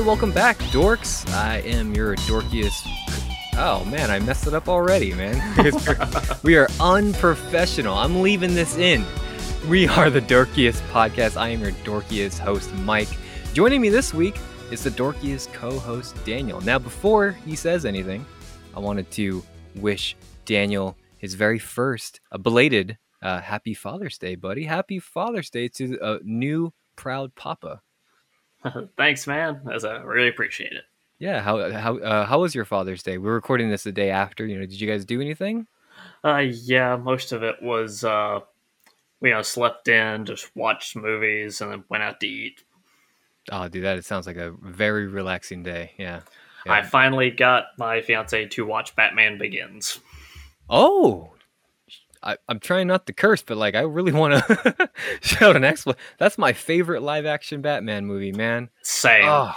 Hey, welcome back, dorks. I am your dorkiest. Oh man, I messed it up already, man. we are unprofessional. I'm leaving this in. We are the dorkiest podcast. I am your dorkiest host, Mike. Joining me this week is the dorkiest co-host, Daniel. Now, before he says anything, I wanted to wish Daniel his very first, a belated, uh, happy Father's Day, buddy. Happy Father's Day to a new proud papa. Thanks, man. As I really appreciate it. Yeah, how how uh, how was your Father's Day? We're recording this the day after. You know, did you guys do anything? Uh, yeah, most of it was uh, we you know slept in, just watched movies, and then went out to eat. Oh, dude, that it sounds like a very relaxing day. Yeah. yeah. I finally got my fiance to watch Batman Begins. Oh, I, am trying not to curse, but like I really want to shout an expl. That's my favorite live action Batman movie, man. Same. Oh,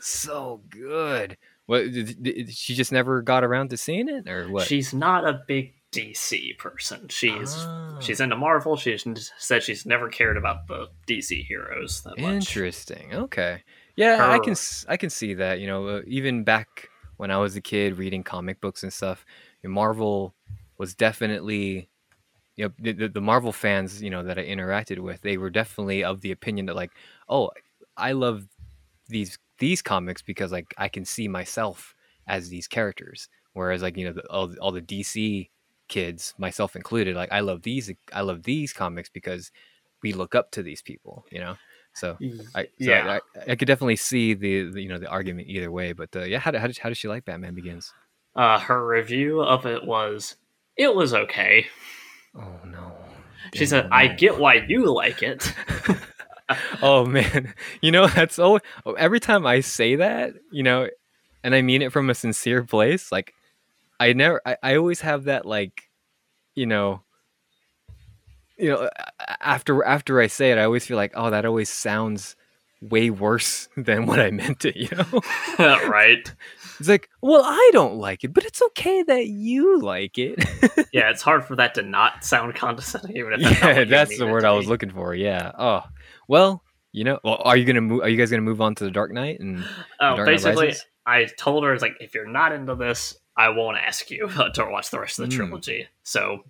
so good. What? Did, did, she just never got around to seeing it, or what? She's not a big DC person. She's oh. she's into Marvel. She said she's never cared about the DC heroes that much. Interesting. Okay. Yeah, Her... I can I can see that. You know, uh, even back when I was a kid reading comic books and stuff, Marvel was definitely you know the, the Marvel fans you know that I interacted with they were definitely of the opinion that like oh I love these these comics because like I can see myself as these characters. Whereas like you know the, all, all the DC kids myself included like I love these I love these comics because we look up to these people you know? So I so yeah. I, I, could definitely see the, the, you know the argument either way but uh, yeah how, how, did, how does she like Batman Begins? Uh, her review of it was it was okay Oh no. She said, "I get why you like it." oh man, you know that's oh every time I say that, you know, and I mean it from a sincere place. Like, I never, I, I always have that like, you know, you know, after after I say it, I always feel like, oh, that always sounds way worse than what I meant it. You know, right? It's like, well, I don't like it, but it's okay that you like it. yeah, it's hard for that to not sound condescending. Even if that's yeah, that's the word I was looking for. Yeah. Oh, well, you know, well, are you gonna move? Are you guys gonna move on to the Dark Knight and? Oh, basically, I told her, "It's like if you're not into this, I won't ask you to watch the rest of the mm. trilogy." So,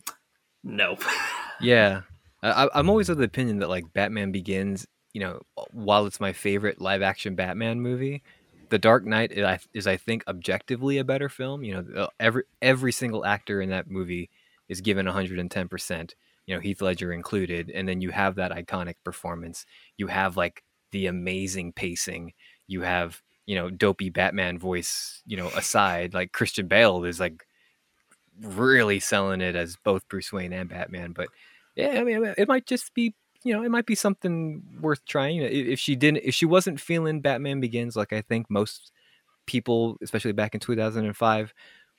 nope. yeah, I, I'm always of the opinion that like Batman Begins, you know, while it's my favorite live action Batman movie, the Dark Knight is, I think, objectively a better film. You know, uh, every every single actor in that movie is given 110 percent. You know, Heath Ledger included, and then you have that iconic performance. You have like the amazing pacing. You have you know dopey Batman voice. You know, aside like Christian Bale is like really selling it as both Bruce Wayne and Batman. But yeah, I mean, it might just be you know, it might be something worth trying. If she didn't, if she wasn't feeling Batman Begins, like I think most people, especially back in 2005,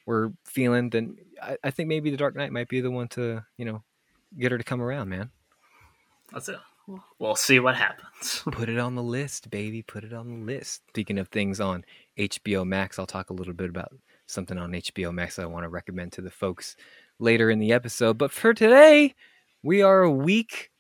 were feeling, then I, I think maybe The Dark Knight might be the one to, you know, get her to come around, man. That's it. We'll see what happens. Put it on the list, baby. Put it on the list. Speaking of things on HBO Max, I'll talk a little bit about something on HBO Max I want to recommend to the folks later in the episode. But for today, we are a week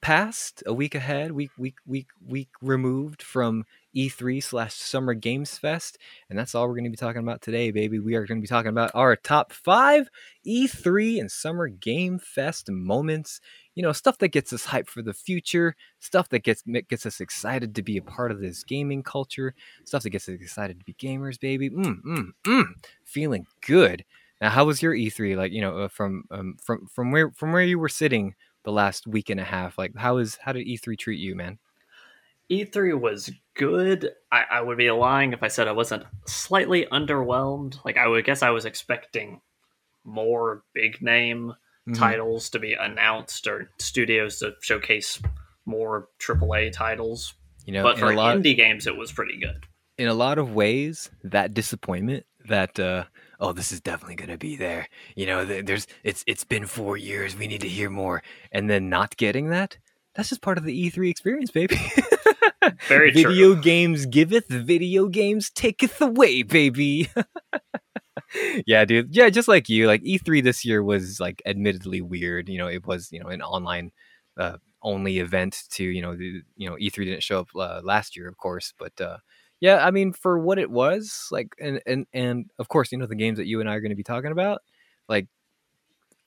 past, a week ahead, week week week week removed from E3 slash Summer Games Fest, and that's all we're going to be talking about today, baby. We are going to be talking about our top five E3 and Summer Game Fest moments. You know, stuff that gets us hyped for the future, stuff that gets gets us excited to be a part of this gaming culture, stuff that gets us excited to be gamers, baby. Mm, mm, mm. Feeling good. Now, how was your E3? Like, you know, uh, from um, from from where from where you were sitting the last week and a half. Like, how is how did E3 treat you, man? E3 was good. I, I would be lying if I said I wasn't slightly underwhelmed. Like, I would guess I was expecting more big name mm-hmm. titles to be announced or studios to showcase more AAA titles. You know, but for lot, indie games, it was pretty good. In a lot of ways, that disappointment that uh, oh, this is definitely going to be there. You know, there's it's it's been four years. We need to hear more, and then not getting that. That's just part of the E3 experience, baby. Very video true. games giveth, video games taketh away, baby. yeah, dude. Yeah, just like you, like E3 this year was like admittedly weird. You know, it was you know an online uh, only event to you know the you know E3 didn't show up uh, last year, of course, but uh, Yeah, I mean, for what it was, like, and and and of course, you know, the games that you and I are going to be talking about, like,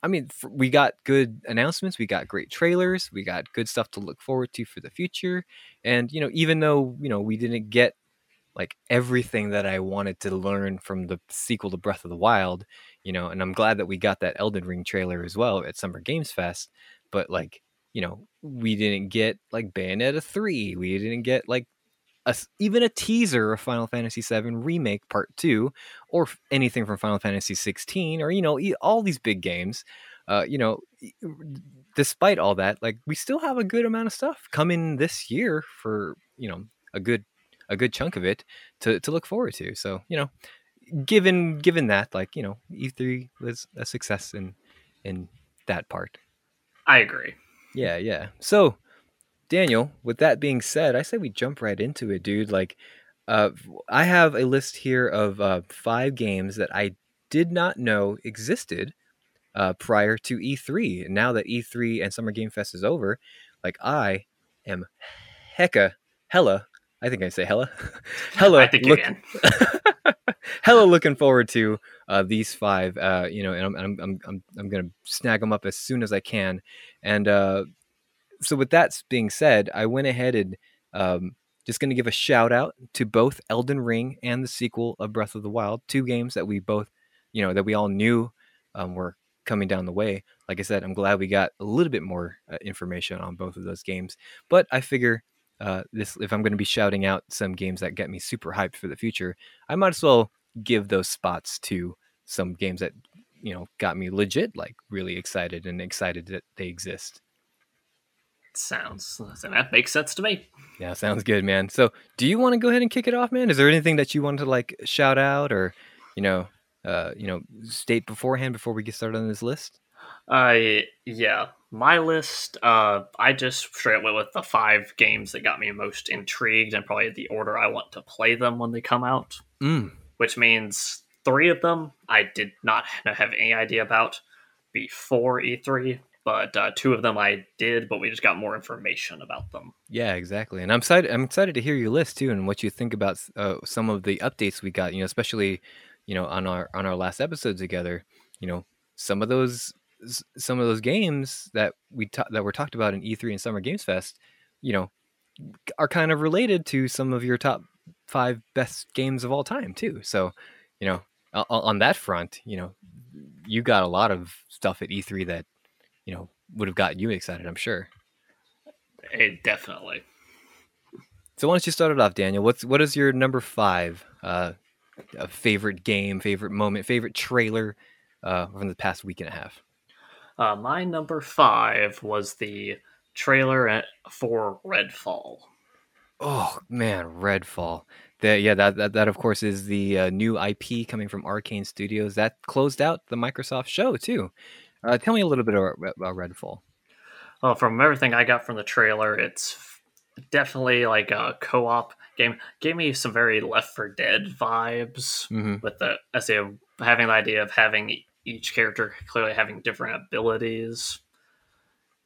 I mean, we got good announcements, we got great trailers, we got good stuff to look forward to for the future, and you know, even though you know we didn't get like everything that I wanted to learn from the sequel to Breath of the Wild, you know, and I'm glad that we got that Elden Ring trailer as well at Summer Games Fest, but like, you know, we didn't get like Bayonetta 3, we didn't get like a, even a teaser of Final Fantasy VII Remake Part 2 or anything from Final Fantasy 16 or you know, all these big games. Uh, you know, despite all that, like we still have a good amount of stuff coming this year for, you know, a good a good chunk of it to to look forward to. So, you know, given given that like, you know, E3 was a success in in that part. I agree. Yeah, yeah. So, Daniel, with that being said, I say we jump right into it, dude. Like, uh, I have a list here of uh, five games that I did not know existed uh, prior to E3. And now that E3 and Summer Game Fest is over, like I am hecka hella. I think I say hella, hella. I think look, you can. hella looking forward to uh, these five. Uh, you know, and I'm I'm I'm I'm, I'm gonna snag them up as soon as I can. And uh, so with that being said, I went ahead and um, just going to give a shout out to both Elden Ring and the sequel of Breath of the Wild, two games that we both, you know, that we all knew um, were coming down the way. Like I said, I'm glad we got a little bit more uh, information on both of those games. But I figure uh, this, if I'm going to be shouting out some games that get me super hyped for the future, I might as well give those spots to some games that you know got me legit like really excited and excited that they exist. Sounds that makes sense to me. Yeah, sounds good, man. So, do you want to go ahead and kick it off, man? Is there anything that you want to like shout out or, you know, uh, you know, state beforehand before we get started on this list? Uh, yeah, my list. Uh, I just straight went with the five games that got me most intrigued and probably the order I want to play them when they come out. Mm. Which means three of them I did not have any idea about before E3, but uh, two of them I did, but we just got more information about them. Yeah, exactly. And I'm excited. I'm excited to hear your list too, and what you think about uh, some of the updates we got. You know, especially you know on our on our last episode together. You know, some of those some of those games that we ta- that were talked about in E3 and Summer Games Fest. You know, are kind of related to some of your top five best games of all time too. So, you know, on that front, you know, you got a lot of stuff at E3 that you know would have gotten you excited. I'm sure. It definitely. So why don't you start it off, Daniel? What's what is your number five uh, favorite game, favorite moment, favorite trailer uh, from the past week and a half? Uh, my number five was the trailer for Redfall. Oh man, Redfall. The, yeah, that, that that of course is the uh, new IP coming from Arkane Studios that closed out the Microsoft show too. Uh, tell me a little bit about, about Redfall. Well, from everything I got from the trailer, it's definitely like a co-op game. Gave me some very Left for Dead vibes mm-hmm. with the as having the idea of having each character clearly having different abilities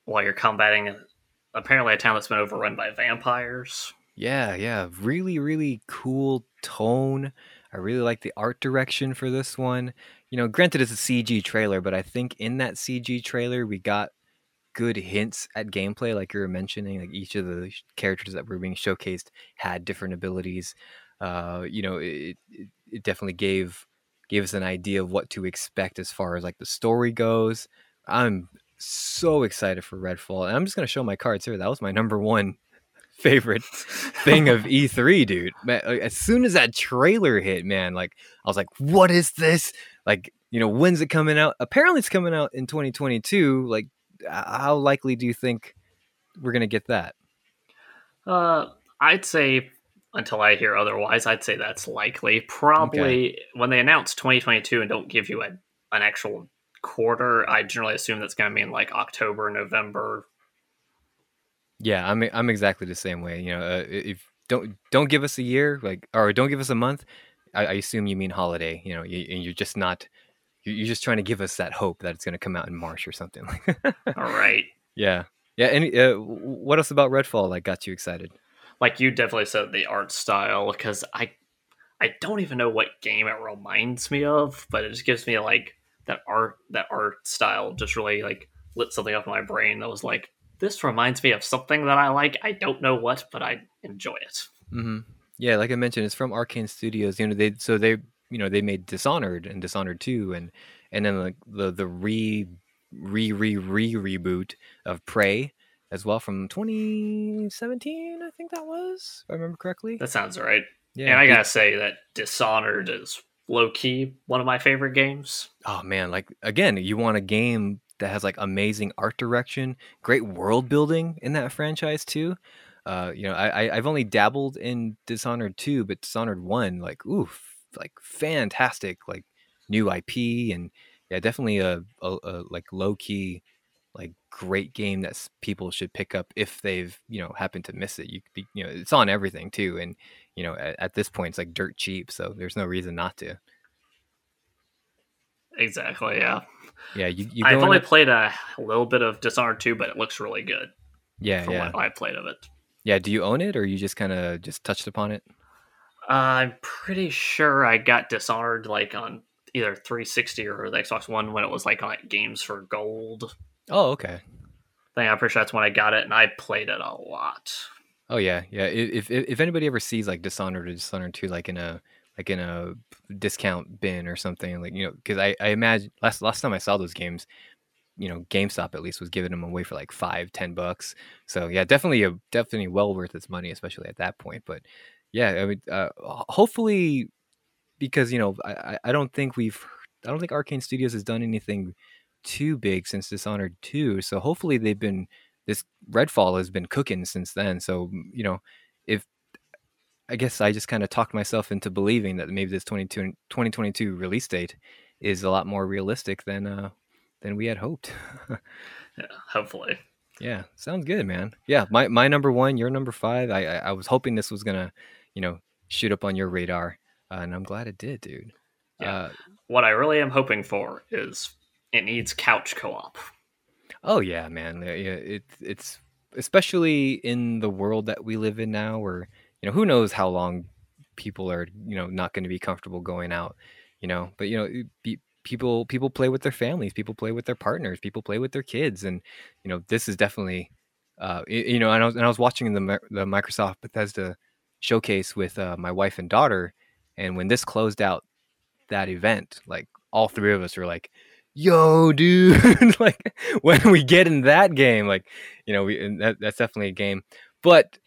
while you're combating apparently a town that's been overrun by vampires. Yeah, yeah, really, really cool tone. I really like the art direction for this one you know, granted it's a CG trailer, but I think in that CG trailer we got good hints at gameplay, like you were mentioning. Like each of the characters that were being showcased had different abilities. Uh, you know, it, it, it definitely gave gave us an idea of what to expect as far as like the story goes. I'm so excited for Redfall, and I'm just gonna show my cards here. That was my number one favorite thing of E3, dude. Man, as soon as that trailer hit, man, like I was like, "What is this?" Like, you know, when's it coming out? Apparently, it's coming out in 2022. Like, how likely do you think we're gonna get that? Uh, I'd say until I hear otherwise, I'd say that's likely. Probably okay. when they announce 2022 and don't give you a, an actual quarter, I generally assume that's going to mean like October, November, yeah, I'm I'm exactly the same way. You know, uh, if don't don't give us a year, like or don't give us a month. I, I assume you mean holiday. You know, you, and you're just not. You're just trying to give us that hope that it's going to come out in March or something. All right. Yeah. Yeah. And uh, what else about Redfall like got you excited? like you definitely said the art style because I I don't even know what game it reminds me of, but it just gives me like that art that art style just really like lit something up in my brain that was like this reminds me of something that I like. I don't know what, but I enjoy it. Mm-hmm. Yeah, like I mentioned, it's from Arkane Studios. You know, they so they you know they made Dishonored and Dishonored Two, and and then like the the re re re re reboot of Prey as well from 2017, I think that was, if I remember correctly. That sounds right. Yeah, and I gotta say that Dishonored is low key one of my favorite games. Oh man, like again, you want a game that has like amazing art direction, great world building in that franchise too. Uh, you know, I, I have only dabbled in Dishonored two, but Dishonored one, like oof, like fantastic, like new IP and yeah, definitely a, a, a like low key, like great game that people should pick up if they've you know happened to miss it. You be, you know it's on everything too, and you know at, at this point it's like dirt cheap, so there's no reason not to. Exactly. Yeah. Yeah. You, you I've only played a little bit of Dishonored 2, but it looks really good. Yeah. From yeah. what I played of it. Yeah. Do you own it, or you just kind of just touched upon it? Uh, I'm pretty sure I got Dishonored like on either 360 or the Xbox One when it was like on like Games for Gold. Oh, okay. I think I'm pretty sure that's when I got it, and I played it a lot. Oh yeah, yeah. If if, if anybody ever sees like Dishonored or Dishonored two like in a like in a discount bin or something, like you know, because I I imagine last last time I saw those games, you know, GameStop at least was giving them away for like five ten bucks. So yeah, definitely a definitely well worth its money, especially at that point. But yeah, I mean, uh, hopefully, because you know, I I don't think we've I don't think Arkane Studios has done anything too big since Dishonored 2. So hopefully they've been this Redfall has been cooking since then. So, you know, if I guess I just kind of talked myself into believing that maybe this 2022 release date is a lot more realistic than uh than we had hoped. yeah, hopefully. Yeah, sounds good, man. Yeah, my my number 1, your number 5. I I, I was hoping this was going to, you know, shoot up on your radar, uh, and I'm glad it did, dude. Yeah. Uh, what I really am hoping for is it needs couch co-op. Oh yeah, man. Yeah, it, it's especially in the world that we live in now, where you know who knows how long people are you know not going to be comfortable going out, you know. But you know, be, people people play with their families, people play with their partners, people play with their kids, and you know this is definitely, uh, you know, and I was and I was watching the the Microsoft Bethesda showcase with uh, my wife and daughter, and when this closed out that event, like all three of us were like yo, dude, like when we get in that game, like, you know, we that, that's definitely a game. But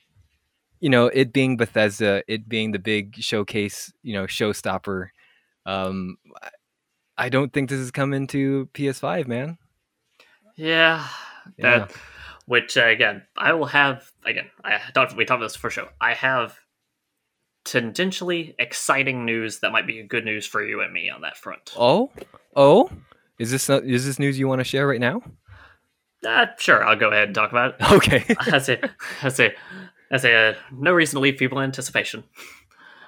you know, it being Bethesda, it being the big showcase, you know, showstopper, um, I don't think this is coming to PS5, man. Yeah, that. Yeah. Which uh, again, I will have again. I talked. We talked about this for sure. I have tangentially exciting news that might be good news for you and me on that front. Oh, oh, is this is this news you want to share right now? Uh, sure, I'll go ahead and talk about it. Okay. I say, I say, I say, uh, no reason to leave people in anticipation.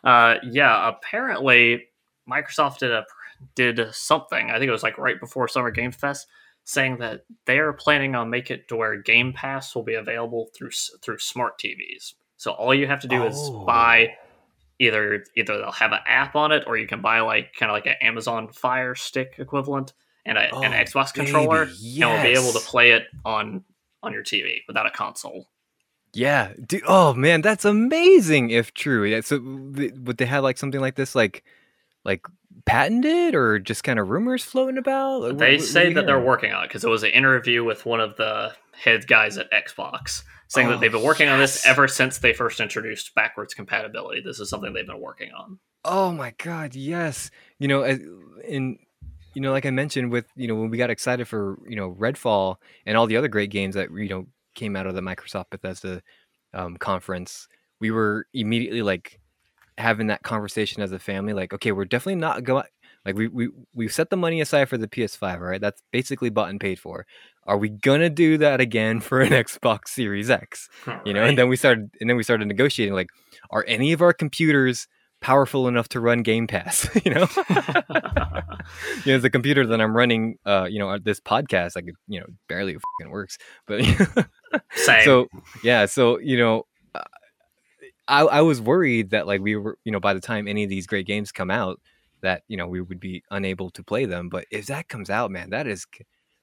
Uh, yeah, apparently Microsoft did a did something. I think it was like right before Summer Game Fest, saying that they're planning on make it to where Game Pass will be available through through smart TVs. So all you have to do oh. is buy oh. either either they'll have an app on it or you can buy like kind of like an Amazon Fire Stick equivalent and a, oh, an Xbox baby, controller, yes. and we'll be able to play it on on your TV without a console. Yeah, dude. Oh man, that's amazing. If true, yeah. So would they have like something like this, like like patented, or just kind of rumors floating about? they what, say what that they're working on it because it was an interview with one of the head guys at Xbox saying oh, that they've been working yes. on this ever since they first introduced backwards compatibility. This is something they've been working on. Oh my god, yes. You know, in you know, like I mentioned with, you know, when we got excited for, you know, Redfall and all the other great games that, you know, came out of the Microsoft Bethesda um, conference, we were immediately like having that conversation as a family, like, okay, we're definitely not going, like we, we, we've set the money aside for the PS5, right? That's basically bought and paid for. Are we gonna do that again for an Xbox Series X? All you know, right. and then we started, and then we started negotiating, like, are any of our computers powerful enough to run Game Pass. you know, you know, the computer that I'm running, uh, you know, this podcast, like, you know, barely fucking works. But so yeah, so you know, uh, I, I was worried that like we were, you know, by the time any of these great games come out, that you know we would be unable to play them. But if that comes out, man, that is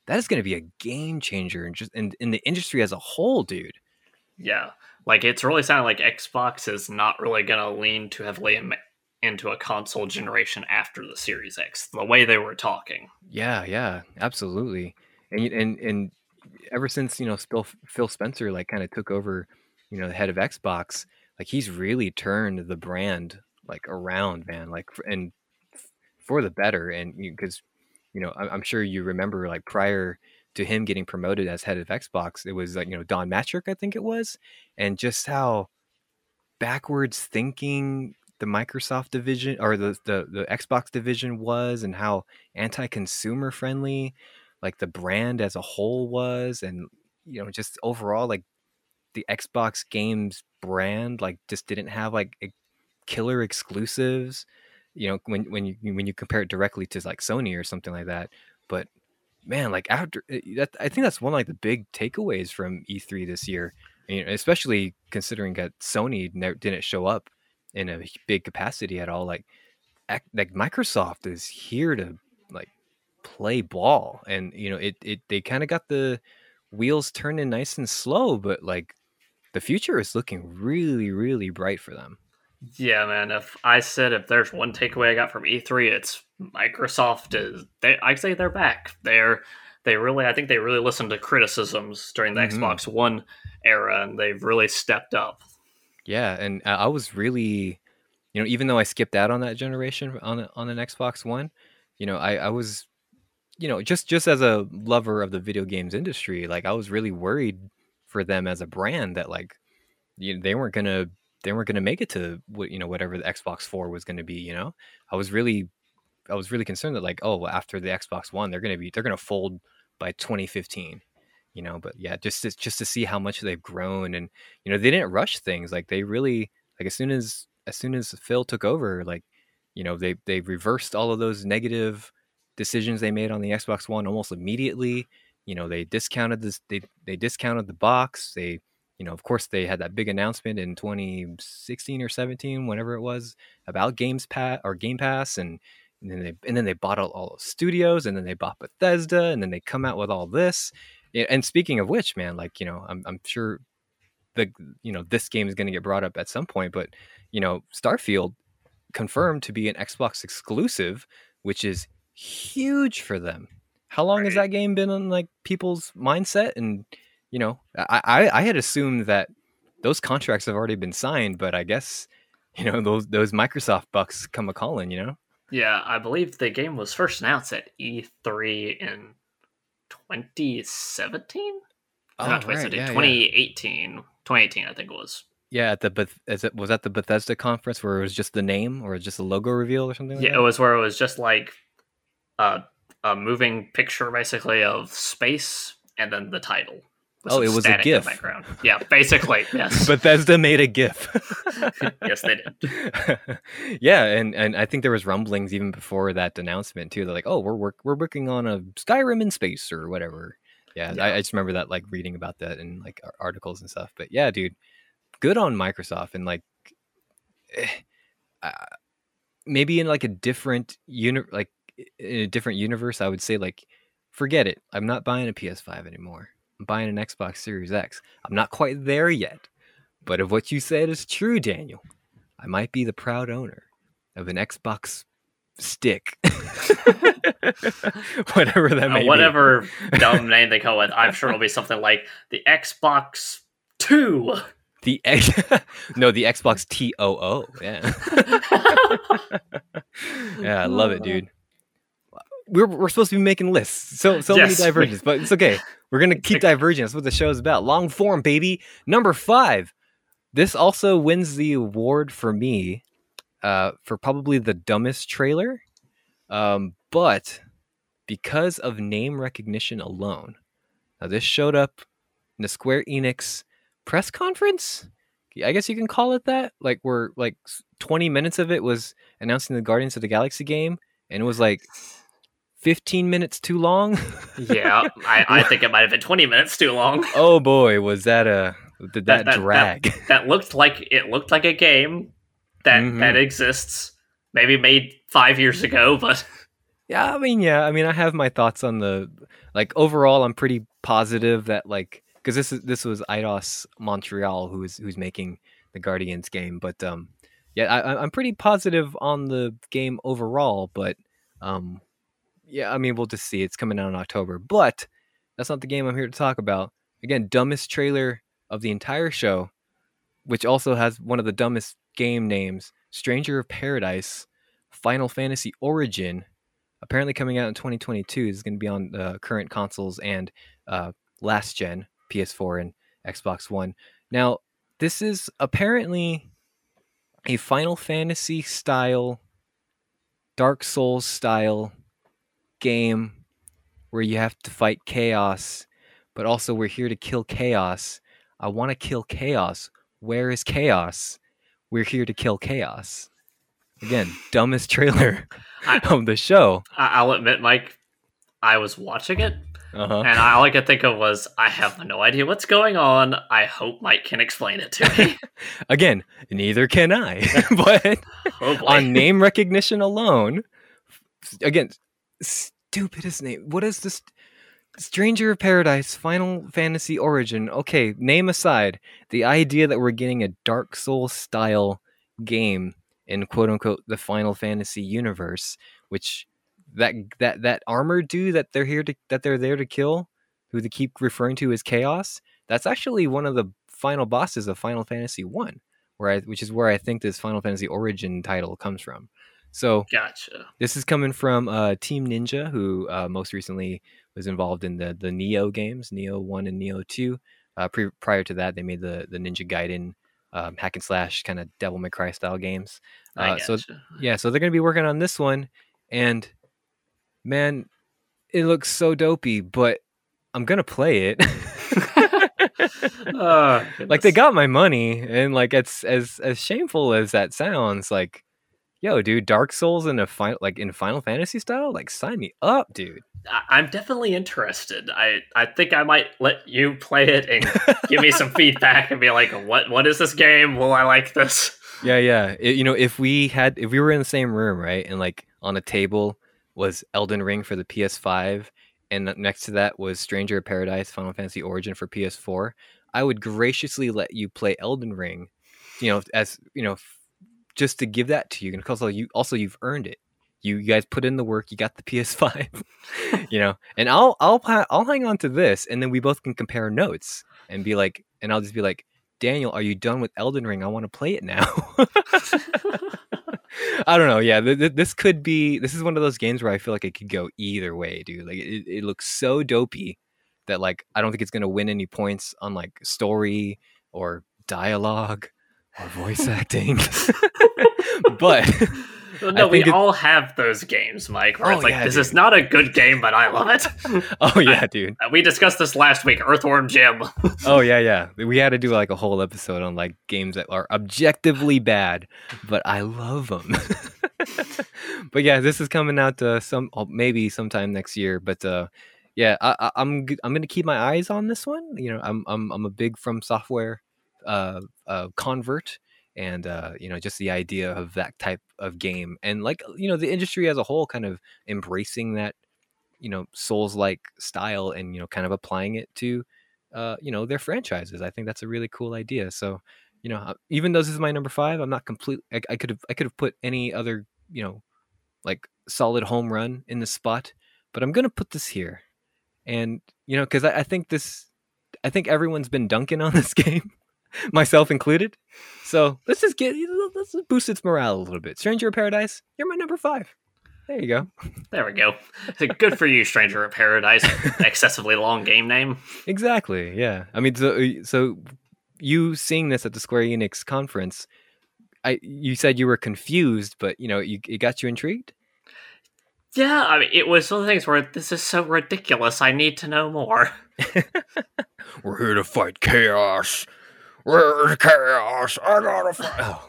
that is going to be a game changer and just in, in the industry as a whole, dude. Yeah, like it's really sounding like Xbox is not really going to lean too heavily in, into a console generation after the Series X. The way they were talking. Yeah, yeah, absolutely. And and and ever since you know Phil, Phil Spencer like kind of took over, you know, the head of Xbox, like he's really turned the brand like around, man. Like and for the better, and because you know I'm sure you remember like prior to him getting promoted as head of Xbox, it was like you know Don Mattrick, I think it was, and just how backwards thinking the Microsoft division or the, the the Xbox division was and how anti-consumer friendly like the brand as a whole was and you know just overall like the Xbox games brand like just didn't have like killer exclusives you know when when you when you compare it directly to like Sony or something like that but man like after eh, that I think that's one of like the big takeaways from E3 this year you know, especially considering that Sony didn't show up in a big capacity at all. Like, like Microsoft is here to like play ball, and you know, it it they kind of got the wheels turning nice and slow, but like the future is looking really really bright for them. Yeah, man. If I said if there's one takeaway I got from E3, it's Microsoft is they I say they're back. They're they really I think they really listened to criticisms during the mm-hmm. Xbox One era and they've really stepped up. Yeah, and I was really, you know, even though I skipped out on that generation on on an Xbox One, you know, I I was, you know, just just as a lover of the video games industry, like I was really worried for them as a brand that like, you know, they weren't gonna they weren't gonna make it to what you know whatever the Xbox Four was gonna be. You know, I was really I was really concerned that like, oh, well, after the Xbox One, they're gonna be they're gonna fold by 2015 you know but yeah just to, just to see how much they've grown and you know they didn't rush things like they really like as soon as as soon as phil took over like you know they they reversed all of those negative decisions they made on the xbox one almost immediately you know they discounted this they they discounted the box they you know of course they had that big announcement in 2016 or 17 whenever it was about games pass or game pass and and then they and then they bought all, all the studios and then they bought bethesda and then they come out with all this and speaking of which, man, like you know, I'm I'm sure the you know this game is going to get brought up at some point, but you know, Starfield confirmed to be an Xbox exclusive, which is huge for them. How long right. has that game been on like people's mindset? And you know, I, I I had assumed that those contracts have already been signed, but I guess you know those those Microsoft bucks come a calling. You know. Yeah, I believe the game was first announced at E3 in 2017? Oh, not 2017, right. yeah, 2018. Yeah. 2018, I think it was. Yeah, at the Beth- is it was that the Bethesda conference where it was just the name or just a logo reveal or something? Like yeah, that? it was where it was just like a, a moving picture basically of space and then the title. Oh, it was a GIF. Background. Yeah, basically, yes. Bethesda made a GIF. yes, they did. yeah, and, and I think there was rumblings even before that announcement too. They're like, "Oh, we're work we're working on a Skyrim in space or whatever." Yeah, yeah. I, I, just remember that like reading about that in like articles and stuff. But yeah, dude, good on Microsoft and like eh, uh, maybe in like a different uni- like in a different universe, I would say like forget it. I'm not buying a PS5 anymore. I'm buying an Xbox Series X. I'm not quite there yet, but if what you said is true, Daniel, I might be the proud owner of an Xbox stick. whatever that uh, may uh, whatever dumb name they call it, I'm sure it'll be something like the Xbox Two. The X, no, the Xbox T O O. Yeah, yeah, I love it, dude we're, we're supposed to be making lists. So so yes. many divergence, but it's okay. We're gonna keep diverging. That's what the show is about. Long form, baby. Number five. This also wins the award for me uh, for probably the dumbest trailer. Um, but because of name recognition alone. Now this showed up in the Square Enix press conference. I guess you can call it that. Like we're like 20 minutes of it was announcing the Guardians of the Galaxy game, and it was like 15 minutes too long. yeah, I, I, think it might have been 20 minutes too long. oh boy, was that a that, that, that drag that, that, looked like it looked like a game that mm-hmm. that exists maybe made five years ago but yeah i mean yeah i mean i have my thoughts on the like overall i'm pretty positive that like because this is this was eidos montreal who's who's making the guardians game but um yeah I, i'm pretty positive on the game overall but um yeah i mean we'll just see it's coming out in october but that's not the game i'm here to talk about again dumbest trailer of the entire show, which also has one of the dumbest game names Stranger of Paradise Final Fantasy Origin. Apparently, coming out in 2022 is going to be on uh, current consoles and uh, last gen PS4 and Xbox One. Now, this is apparently a Final Fantasy style, Dark Souls style game where you have to fight chaos, but also we're here to kill chaos I want to kill chaos. Where is chaos? We're here to kill chaos. Again, dumbest trailer I, of the show. I'll admit, Mike, I was watching it, uh-huh. and all I could think of was, I have no idea what's going on. I hope Mike can explain it to me. Again, neither can I. but oh on name recognition alone, again, stupidest name. What is this? Stranger of Paradise Final Fantasy Origin. Okay, name aside, the idea that we're getting a Dark Souls style game in quote unquote the Final Fantasy universe, which that that that armor dude that they're here to that they're there to kill, who they keep referring to as Chaos, that's actually one of the final bosses of Final Fantasy One, where I, which is where I think this Final Fantasy Origin title comes from. So gotcha. This is coming from uh, Team Ninja, who uh, most recently was involved in the the Nioh games, Nioh One and Nioh Two. Uh, pre- prior to that, they made the the Ninja Gaiden um, hack and slash kind of Devil May Cry style games. Uh, so yeah, so they're gonna be working on this one, and man, it looks so dopey. But I'm gonna play it. oh, like they got my money, and like it's as as shameful as that sounds, like yo, dude, Dark Souls in a final like in Final Fantasy style, like sign me up, dude. I'm definitely interested. I I think I might let you play it and give me some feedback and be like, what what is this game? Will I like this? Yeah, yeah. It, you know, if we had if we were in the same room, right, and like on a table was Elden Ring for the PS5, and next to that was Stranger of Paradise Final Fantasy Origin for PS4, I would graciously let you play Elden Ring. You know, as you know, just to give that to you, and also you also you've earned it. You, you guys put in the work. You got the PS5, you know, and I'll I'll I'll hang on to this, and then we both can compare notes and be like, and I'll just be like, Daniel, are you done with Elden Ring? I want to play it now. I don't know. Yeah, th- th- this could be. This is one of those games where I feel like it could go either way, dude. Like it, it looks so dopey that like I don't think it's gonna win any points on like story or dialogue or voice acting. but well, no, we all have those games, Mike. Where oh, it's like yeah, this dude. is not a good game, but I love it. oh yeah, dude. we discussed this last week. Earthworm Jim. oh yeah, yeah. We had to do like a whole episode on like games that are objectively bad, but I love them. but yeah, this is coming out uh, some oh, maybe sometime next year. But uh, yeah, I, I, I'm I'm gonna keep my eyes on this one. You know, I'm I'm I'm a big From Software uh, uh, convert and uh, you know just the idea of that type of game and like you know the industry as a whole kind of embracing that you know souls like style and you know kind of applying it to uh, you know their franchises. I think that's a really cool idea. So you know uh, even though this is my number five i'm not complete i could have i could have put any other you know like solid home run in the spot but i'm gonna put this here. And you know because I, I think this i think everyone's been dunking on this game myself included. So let's just get let's boost its morale a little bit. Stranger of Paradise, you're my number five. There you go. There we go. Good for you, Stranger of Paradise. Excessively long game name. Exactly. Yeah. I mean, so, so you seeing this at the Square Enix conference, I you said you were confused, but you know, you, it got you intrigued. Yeah, I mean, it was one of the things where this is so ridiculous. I need to know more. We're here to fight chaos. Where's chaos? I gotta fight. Oh,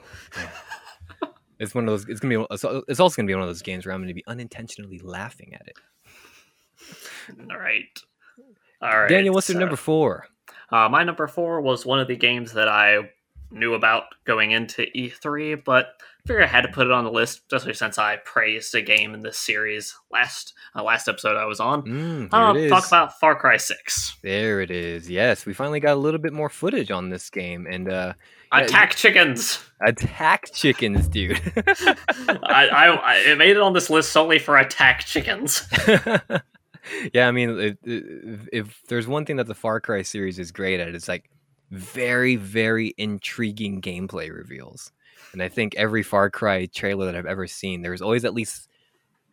it's one of those. It's gonna be. It's also gonna be one of those games where I'm gonna be unintentionally laughing at it. All right. All right. Daniel, what's so, your number four? Uh, my number four was one of the games that I knew about going into E3, but I figured I had to put it on the list, especially since I praised a game in this series last uh, last episode I was on. Mm, it talk about Far Cry Six. There it is. Yes, we finally got a little bit more footage on this game and uh Yeah, Attack chickens! attack chickens, dude. I, I, I made it on this list solely for attack chickens. yeah, I mean, if, if, if there's one thing that the Far Cry series is great at, it's like very, very intriguing gameplay reveals. And I think every Far Cry trailer that I've ever seen, there's always at least,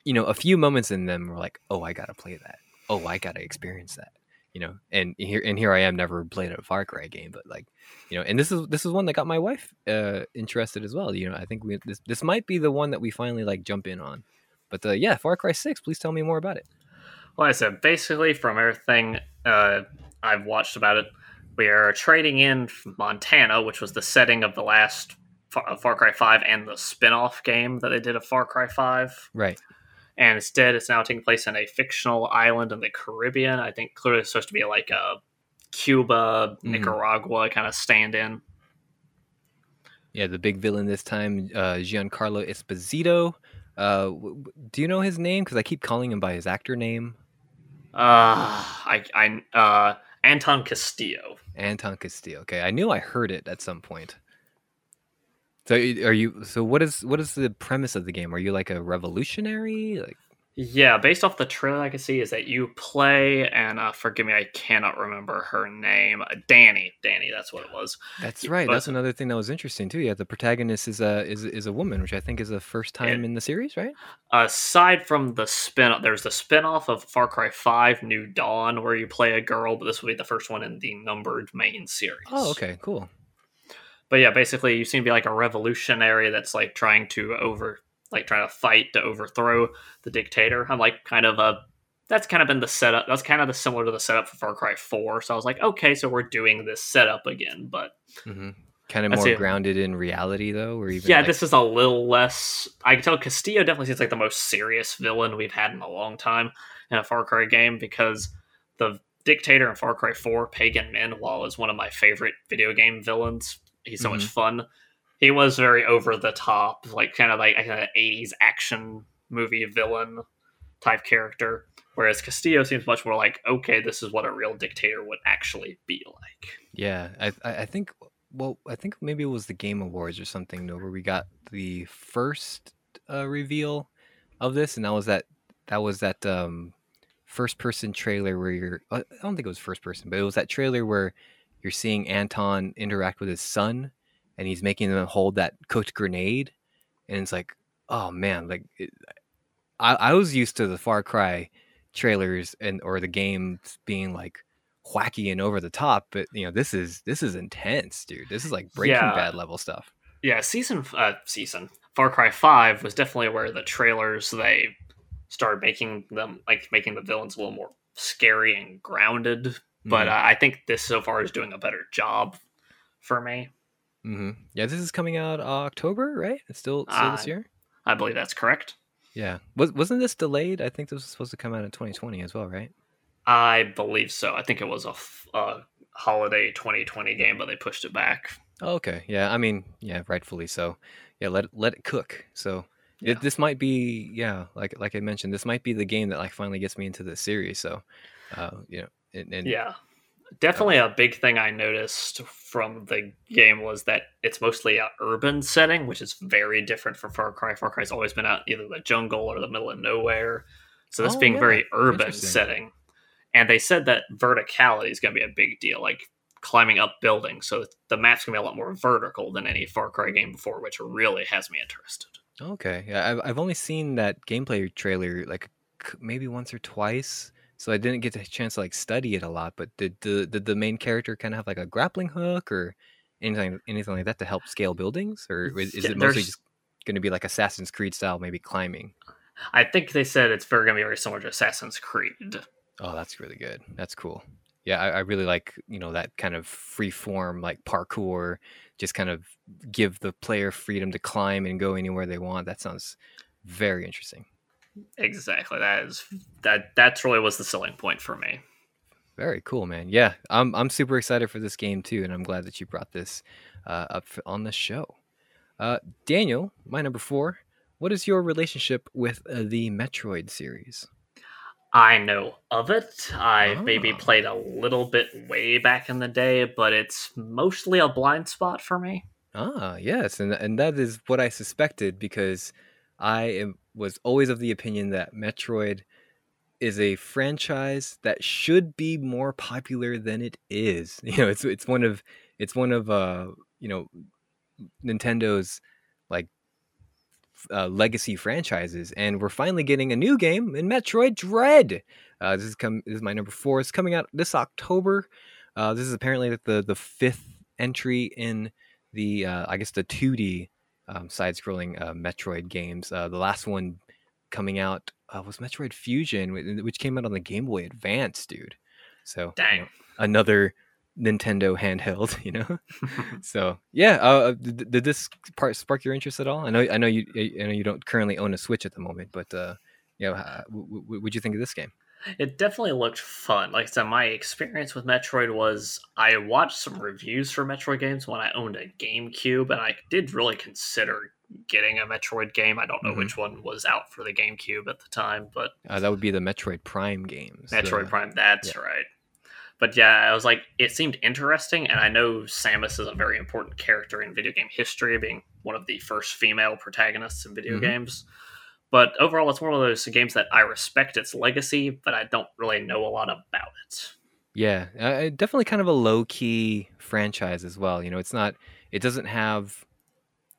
you know, a few moments in them where like, oh, I gotta play that. Oh, I gotta experience that. You know, and here and here I am, never played a Far Cry game, but like, you know, and this is this is one that got my wife uh, interested as well. You know, I think we this this might be the one that we finally like jump in on. But uh, yeah, Far Cry Six. Please tell me more about it. Well, I said basically from everything uh, I've watched about it, we are trading in Montana, which was the setting of the last Far, Far Cry Five and the spin-off game that they did of Far Cry Five. Right. and instead it's now taking place in a fictional island in the Caribbean. I think clearly it's supposed to be like a Cuba, Mhm. Nicaragua kind of stand in. Yeah, the big villain this time, uh, Giancarlo Esposito. Uh, w- w- do you know his name? Because I keep calling him by his actor name, Uh, I, I, uh, Anton Castillo. Anton Castillo. Okay, I knew I heard it at some point. So are you? So what is what is the premise of the game? Are you like a revolutionary? Like Yeah, based off the trailer I can see is that you play, and uh, forgive me, I cannot remember her name. Dani, Dani, that's what it was. that's right. but- That's another thing that was interesting too. Yeah, the protagonist is a is is a woman, which I think is the first time It- in the series, right? Aside from the spin, there's the spin-off of Far Cry Five: New Dawn, where you play a girl, but this will be the first one in the numbered main series. Oh, okay, cool. But yeah, basically you seem to be like a revolutionary that's like trying to over like trying to fight to overthrow the dictator. I'm like kind of a that's kind of been the setup. That's kind of the similar to the setup for Far Cry 4. So I was like, okay, so we're doing this setup again, but hmm Kind of more grounded in reality, though, or even yeah, like- this is a little less. I can tell Castillo definitely seems like the most serious villain we've had in a long time in a Far Cry game because the dictator in Far Cry 4, Pagan Min, is one of my favorite video game villains, he's so much fun. He was very over the top, like kind of like a kind of 80s action movie villain type character. Whereas Castillo seems much more like, okay, this is what a real dictator would actually be like. Yeah, I I I think well, I think maybe it was the Game Awards or something where we got the first uh, reveal of this, and that was that that was that um, first person trailer where you're I don't think it was first person, but it was that trailer where you're seeing Anton interact with his son, and he's making them hold that cooked grenade, and it's like, oh man, like it, I I was used to the Far Cry trailers and or the games being like wacky and over the top but you know this is this is intense dude this is like breaking Yeah. bad level stuff yeah, season uh, season Far Cry Five was definitely where the trailers they started making them like making the villains a little more scary and grounded. But Mhm. uh, I think this so far is doing a better job for me. Mhm. yeah this is coming out october right it's still still this Uh, year I believe that's correct. yeah was, wasn't this delayed i think this was supposed to come out in 2020 as well right I believe so. I think it was a, f- a holiday 2020 game, but they pushed it back. oh, okay yeah i mean yeah rightfully so yeah let it let it cook so Yeah. it, this might be yeah like like i mentioned this might be the game that like finally gets me into the series so uh you know and, and Yeah. Definitely a big thing I noticed from the game was that it's mostly a urban setting, which is very different from Far Cry. Far Cry's always been out either the jungle or the middle of nowhere. So this Oh, being yeah. very urban setting. And they said that verticality is going to be a big deal, like climbing up buildings. So the map's going to be a lot more vertical than any Far Cry game before, which really has me interested. Okay, yeah, I've I've only seen that gameplay trailer like maybe once or twice, so I didn't get a chance to like study it a lot. But did the did the main character kind of have like a grappling hook or anything anything like that to help scale buildings, or is, is Yeah, it mostly just going to be like Assassin's Creed style, maybe climbing? I think they said it's very going to be very similar to Assassin's Creed. Oh, that's really good. That's cool. Yeah, I, I really like you know that kind of free form like parkour, just kind of give the player freedom to climb and go anywhere they want. That sounds very interesting. Exactly. That is that. That's really was the selling point for me. Very cool, man. Yeah, I'm I'm super excited for this game too, and I'm glad that you brought this uh, up on the show. Uh, Daniel, my number four. What is your relationship with uh, the Metroid series? I know of it. I oh. maybe played a little bit way back in the day, but it's mostly a blind spot for me. Ah, yes, and and that is what I suspected because I am, was always of the opinion that Metroid is a franchise that should be more popular than it is. You know, it's it's one of it's one of uh you know Nintendo's like uh, legacy franchises, and we're finally getting a new game in Metroid Dread. Uh, this is come this is my number four. It's coming out this October. Uh, this is apparently the the fifth entry in the uh, I guess the 2D um, side-scrolling uh, Metroid games. Uh, the last one coming out was Metroid Fusion, which came out on the Game Boy Advance, dude. So dang, you know, another Nintendo handheld, you know. so yeah, uh, did, did, this part spark your interest at all? I know, I know you, I know you don't currently own a Switch at the moment, but uh, you know, w- w- would you think of this game? It definitely looked fun. Like I said, my experience with Metroid was I watched some reviews for Metroid games when I owned a GameCube, and I did really consider getting a Metroid game. I don't know mm-hmm. which one was out for the GameCube at the time, but uh, that would be the Metroid Prime games. Metroid the... Prime, that's yeah. right but yeah, I was like, it seemed interesting, and I know Samus is a very important character in video game history, being one of the first female protagonists in video mm-hmm. games. But overall, it's one of those games that I respect its legacy, but I don't really know a lot about it. Yeah, uh, definitely kind of a low key franchise as well. You know, it's not, it doesn't have,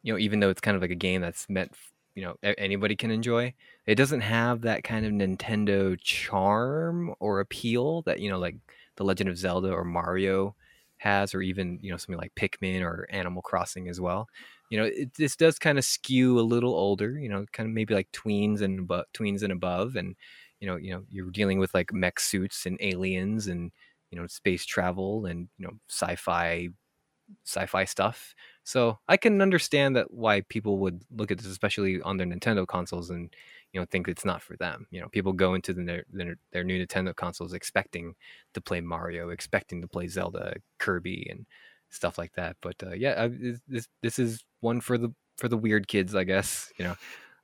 you know, even though it's kind of like a game that's meant, you know, anybody can enjoy, it doesn't have that kind of Nintendo charm or appeal that, you know, like the Legend of Zelda or Mario has, or even you know something like Pikmin or Animal Crossing as well. You know, it, this does kind of skew a little older. You know, kind of maybe like tweens and above, tweens and above, and you know, you know, you're dealing with like mech suits and aliens and you know space travel and you know sci-fi sci-fi stuff. So I can understand that why people would look at this, especially on their Nintendo consoles, and you know think it's not for them you know people go into the, their, their, new nintendo consoles expecting to play mario expecting to play zelda kirby and stuff like that but uh, yeah I, this this is one for the for the weird kids i guess you know?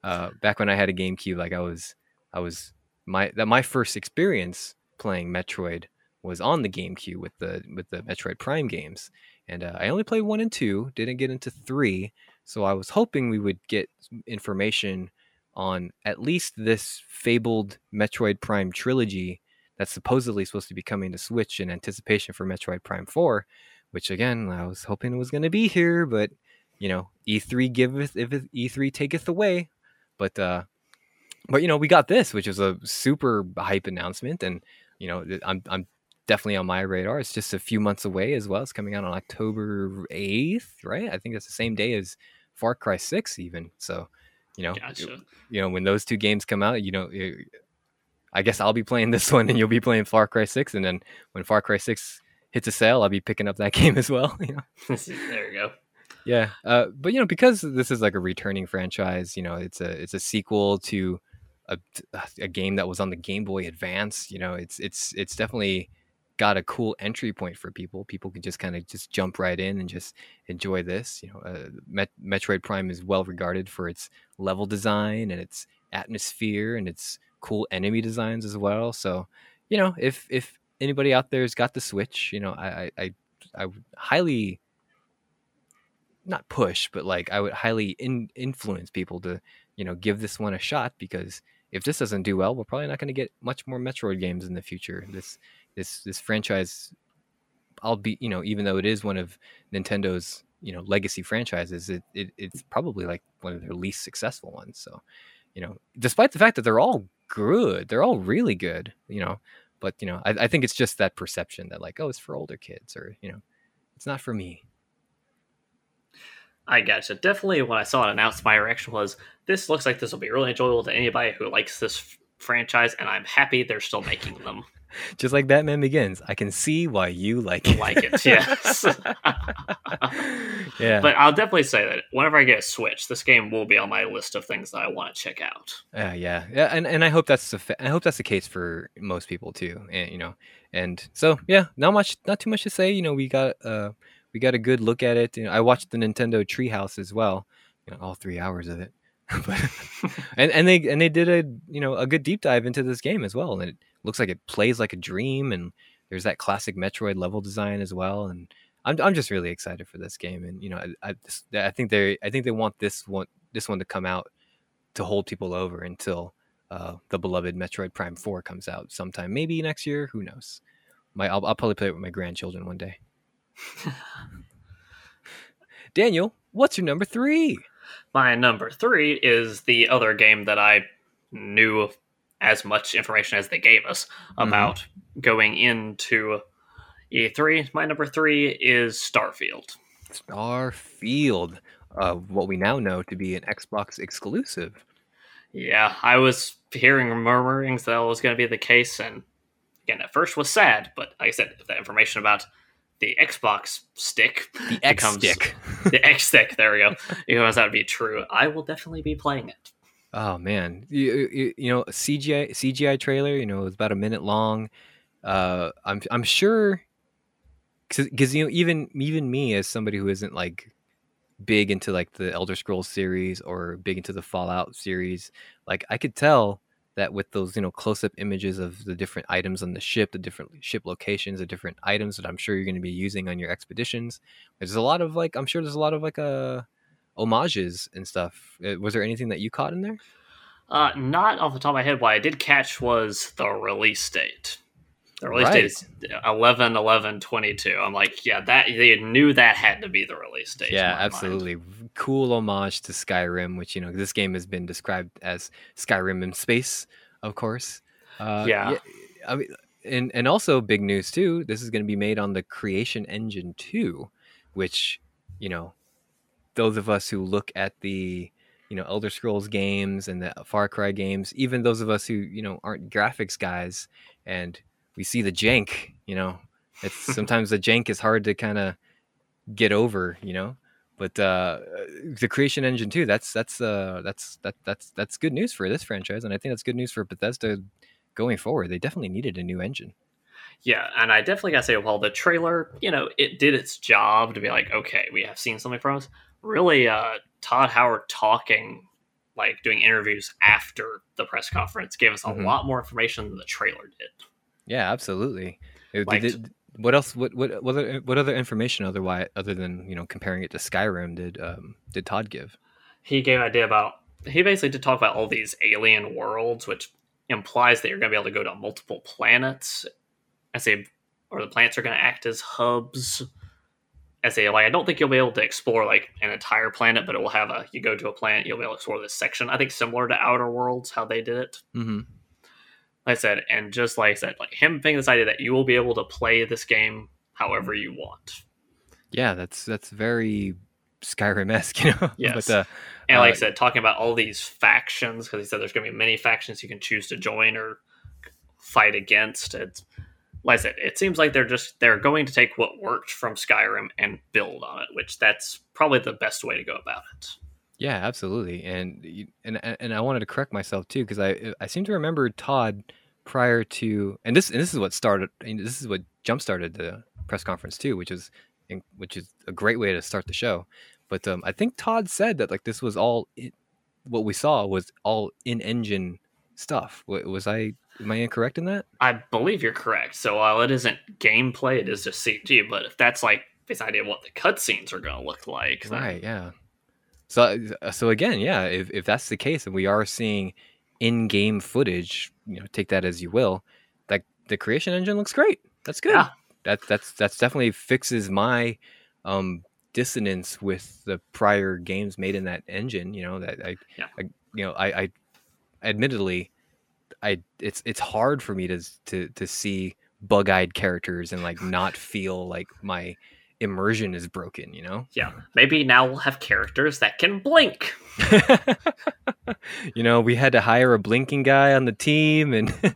Uh, back when i had a gamecube like i was i was my that my first experience playing metroid was on the gamecube with the with the metroid prime games and uh, i only played one and two didn't get into three so i was hoping we would get information on at least this fabled Metroid Prime trilogy that's supposedly supposed to be coming to Switch in anticipation for Metroid Prime 4, which again, I was hoping it was going to be here, but you know, E3 giveth if E3 taketh away. But uh but you know, we got this, which is a super hype announcement and you know, I'm I'm definitely on my radar. It's just a few months away as well. It's coming out on October 8th, right? I think that's the same day as Far Cry 6 even. So you know, gotcha. you know when those two games come out, you know, I guess I'll be playing this one and you'll be playing Far Cry Six, and then when Far Cry Six hits a sale, I'll be picking up that game as well. You know, there you go. Yeah, uh, but you know, because this is like a returning franchise, you know, it's a it's a sequel to a, a game that was on the Game Boy Advance. You know, it's it's it's definitely got a cool entry point for people. People can just kind of just jump right in and just enjoy this. You know, uh, Met- Metroid Prime is well regarded for its level design and its atmosphere and its cool enemy designs as well. So, you know, if if anybody out there's got the Switch, you know, I I I would highly not push, but like I would highly in, influence people to you know give this one a shot because if this doesn't do well, we're probably not going to get much more Metroid games in the future. This this this franchise i'll be you know even though it is one of nintendo's you know legacy franchises it, it it's probably like one of their least successful ones so you know despite the fact that they're all good they're all really good you know but you know I, I think it's just that perception that like oh it's for older kids or you know it's not for me I gotcha. Definitely, when I saw it announced, my reaction was, "This looks like this will be really enjoyable to anybody who likes this f- franchise," and I'm happy they're still making them. Just like Batman Begins, I can see why you like it. Like it, yes. yeah. But I'll definitely say that whenever I get a Switch, this game will be on my list of things that I want to check out. Uh, yeah, yeah, and, and I hope that's the fa- I hope that's the case for most people too, and you know, and so yeah, not much, not too much to say. You know, we got uh we got a good look at it. You know, I watched the Nintendo Treehouse as well, you know, all three hours of it, but, and and they and they did a you know a good deep dive into this game as well, and it looks like it plays like a dream, and there's that classic Metroid level design as well, and I'm I'm just really excited for this game, and you know, I I, I think they I think they want this one this one to come out to hold people over until uh, the beloved Metroid Prime Four comes out sometime, maybe next year. Who knows? My I'll, I'll probably play it with my grandchildren one day. Daniel, what's your number three? My number three is the other game that I knew as much information as they gave us about mm-hmm. going into E3. My number three is Starfield. Starfield, uh, what we now know to be an Xbox exclusive. Yeah, I was hearing murmurings that was going to be the case, and again, at first was sad, but like I said, the information about the Xbox stick, the X becomes, stick, the X stick, there we go, it turns out to be true. I will definitely be playing it. Oh man, you, you, you know CGI CGI trailer, you know, it was about a minute long. Uh, I'm I'm sure because you know even even me as somebody who isn't like big into like the Elder Scrolls series or big into the Fallout series, like I could tell that with those you know close up images of the different items on the ship, the different ship locations, the different items that I'm sure you're going to be using on your expeditions. There's a lot of like I'm sure there's a lot of like uh homages and stuff. Uh, was there anything that you caught in there? Uh, not off the top of my head. What I did catch was the release date. The release right. date is 11 11 22. I'm like, yeah, that they knew that had to be the release date. Yeah, absolutely. Mind. Cool homage to Skyrim, which, you know, this game has been described as Skyrim in space, of course. Uh, yeah. yeah. I mean, and, and also big news too. This is going to be made on the Creation Engine 2, which, you know, those of us who look at the you know Elder Scrolls games and the Far Cry games, even those of us who you know aren't graphics guys and we see the jank, you know. It's sometimes the jank is hard to kind of get over, you know. But uh, the Creation Engine too. That's that's uh, that's that that's that's good news for this franchise, and I think that's good news for Bethesda going forward. They definitely needed a new engine. Yeah, and I definitely gotta say, while the trailer, you know, it did its job to be like, okay, we have seen something from us. Really, uh, Todd Howard talking, like doing interviews after the press conference, gave us a mm-hmm. lot more information than the trailer did. Yeah, absolutely. Did, did, what else? What what what other, what other information otherwise other than you know comparing it to Skyrim did um, did Todd give? He gave an idea about. He basically did talk about all these alien worlds, which implies that you're going to be able to go to multiple planets. I say, or the planets are going to act as hubs. I say, like I don't think you'll be able to explore like an entire planet, but it will have a. You go to a planet, you'll be able to explore this section. I think similar to Outer Worlds, how they did it. Mm-hmm. Like I said, and just like I said, like him thinking this idea that you will be able to play this game however you want. Yeah, that's that's very Skyrim esque, you know. Yes. But, uh, and like uh, I said, talking about all these factions because he said there's going to be many factions you can choose to join or fight against. It's like I said, it seems like they're just they're going to take what worked from Skyrim and build on it, which that's probably the best way to go about it. Yeah, absolutely. And and and I wanted to correct myself too because I I seem to remember Todd prior to and this and this is what started this is what jump started the press conference too, which is which is a great way to start the show. But um, I think Todd said that like this was all it, what we saw was all in engine stuff. Was I am I incorrect in that? I believe you're correct. So while it isn't gameplay, it is just CG. But if that's like this idea of what the cutscenes are going to look like, right? yeah. So uh, so again, yeah, if if that's the case, and we are seeing in-game footage, you know, take that as you will. Like the creation engine looks great. That's good. Yeah. That that's that's definitely fixes my um dissonance with the prior games made in that engine. You know that I, yeah. I you know I, I admittedly I it's it's hard for me to to to see bug-eyed characters and like not feel like my immersion is broken. You know. Yeah, maybe now we'll have characters that can blink. you know, we had to hire a blinking guy on the team, and it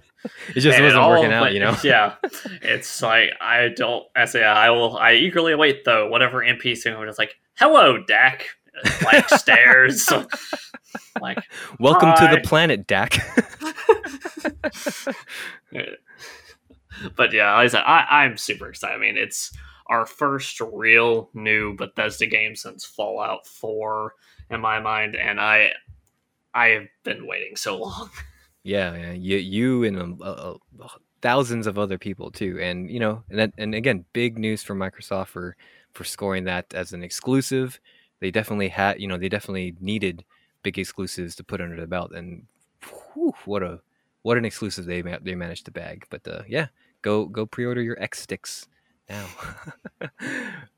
just And wasn't all working out. You know. yeah, it's like I don't. I say I will. I eagerly await though. Whatever NPC who is like, "Hello, Dak," like stares. Like, Welcome to the planet, Dak. but yeah, like I said, I, I'm super excited. I mean, it's our first real new Bethesda game since Fallout 4 in my mind, and I I have been waiting so long. Yeah, yeah. You, you and uh, thousands of other people too, and you know, and that, and again, big news for Microsoft for for scoring that as an exclusive. They definitely had, you know, they definitely needed big exclusives to put under the belt, and whew, what a what an exclusive they they managed to bag. But uh, yeah, go go pre-order your X sticks now.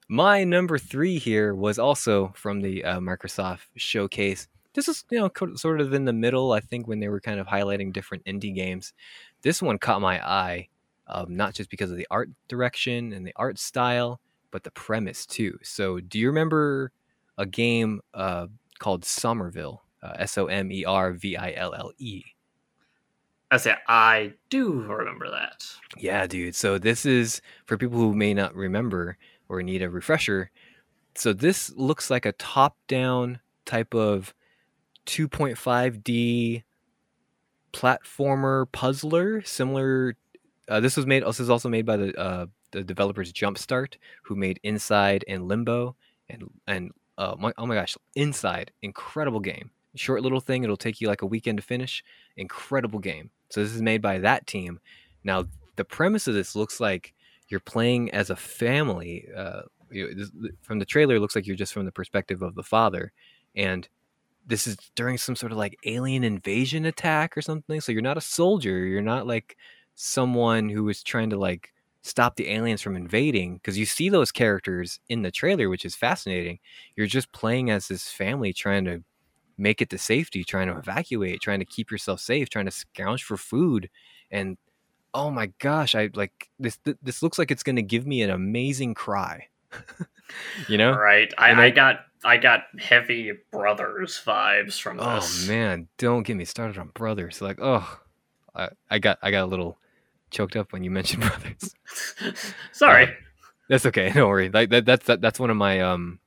My number three here was also from the uh, Microsoft showcase this is you know co- sort of in the middle i think when they were kind of highlighting different indie games this one caught my eye um, not just because of the art direction and the art style but the premise too so do you remember a game uh, called somerville uh, s-o-m-e-r-v-i-l-l-e I say I do remember that. Yeah, dude. So this is for people who may not remember or need a refresher. So this looks like a top-down type of 2.5D platformer puzzler, similar. Uh, this was made. This is also made by the uh, the developers Jumpstart, who made Inside and Limbo, and and uh, my, oh my gosh, Inside, incredible game. Short little thing. It'll take you like a weekend to finish. Incredible game. So this is made by that team. Now the premise of this looks like you're playing as a family. Uh, you, this, from the trailer, it looks like you're just from the perspective of the father, and this is during some sort of like alien invasion attack or something. So you're not a soldier. You're not like someone who is trying to like stop the aliens from invading because you see those characters in the trailer, which is fascinating. You're just playing as this family trying to make it to safety, trying to evacuate, trying to keep yourself safe, trying to scrounge for food. And oh my gosh, I like this. th- This looks like it's going to give me an amazing cry. you know? Right. I, I I- got I got heavy brothers vibes from this. Oh this. man, don't get me started on brothers. Like, oh, I, I got I got a little choked up when you mentioned brothers. Sorry. Uh, That's okay. Don't worry. Like that, that's that, that's one of my um,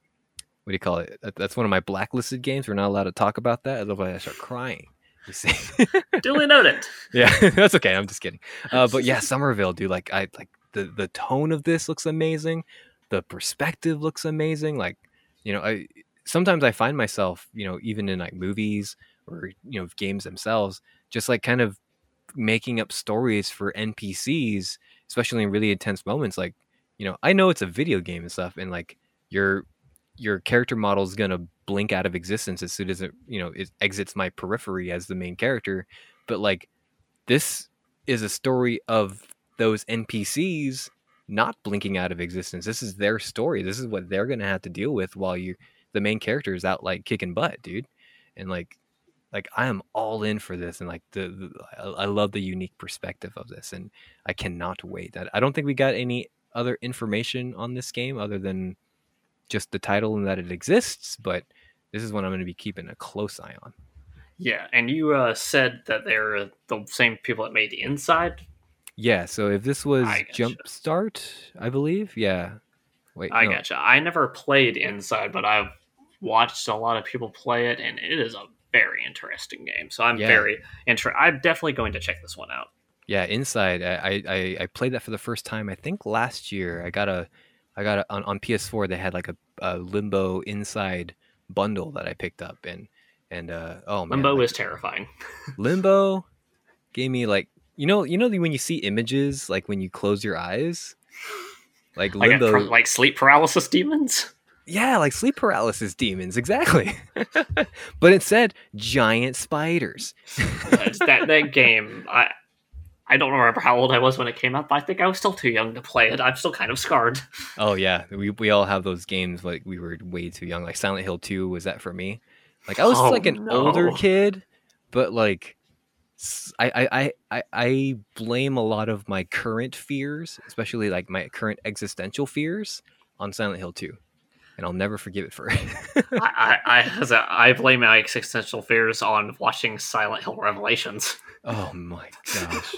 what do you call it? That, that's one of my blacklisted games. We're not allowed to talk about that. Otherwise, I start crying. You see? Duly noted. yeah, that's okay. I'm just kidding. Uh, but yeah, Somerville, dude. Like I like the the tone of this looks amazing. The perspective looks amazing. Like you know, I sometimes I find myself, you know, even in like movies or you know games themselves, just like kind of making up stories for NPCs, especially in really intense moments. Like you know, I know it's a video game and stuff, and like your your character model is gonna blink out of existence as soon as it you know it exits my periphery as the main character. But like this is a story of those NPCs not blinking out of existence. This is their story. This is what they're gonna have to deal with while you the main character is out like kicking butt, dude. And like like I am all in for this and like the, the I love the unique perspective of this and I cannot wait. I, I don't think we got any other information on this game other than just the title and that it exists, but this is one I'm going to be keeping a close eye on. Yeah, and you uh, said that they're the same people that made the inside. Yeah, so if this was I. Jumpstart, I believe, yeah. Wait, I no. gotcha. I never played Inside, but I've watched a lot of people play it, and it is a very interesting game. So I'm Yeah. very interested. I'm definitely going to check this one out. Yeah, Inside. I, I I played that for the first time. I think last year. I got a, I got a, on on PS4. They had like a, a Limbo Inside bundle that I picked up, and and uh oh man, Limbo like, is terrifying. Limbo gave me like you know you know when you see images like when you close your eyes, like Like, Limbo. like sleep paralysis demons. Yeah, like sleep paralysis demons, exactly. but it said giant spiders. That that game. I I don't remember how old I was when it came out, but I think I was still too young to play it. I'm still kind of scarred. Oh yeah, we we all have those games like we were way too young. Like Silent Hill 2 was that for me. Like I was Oh, like an older kid, but like I, I I I blame a lot of my current fears, especially like my current existential fears on Silent Hill 2, and I'll never forgive it for it. I, I, I, I blame my existential fears on watching Silent Hill Revelations. oh my gosh!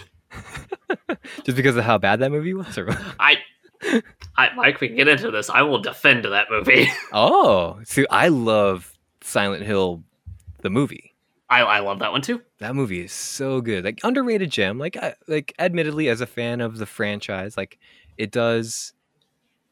Just because of how bad that movie was, or I, I, Mike, we can get into this. I will defend that movie. oh, see, I love Silent Hill, the movie. I, I love that one too. That movie is so good. Like underrated gem. Like I, like admittedly as a fan of the franchise, like it does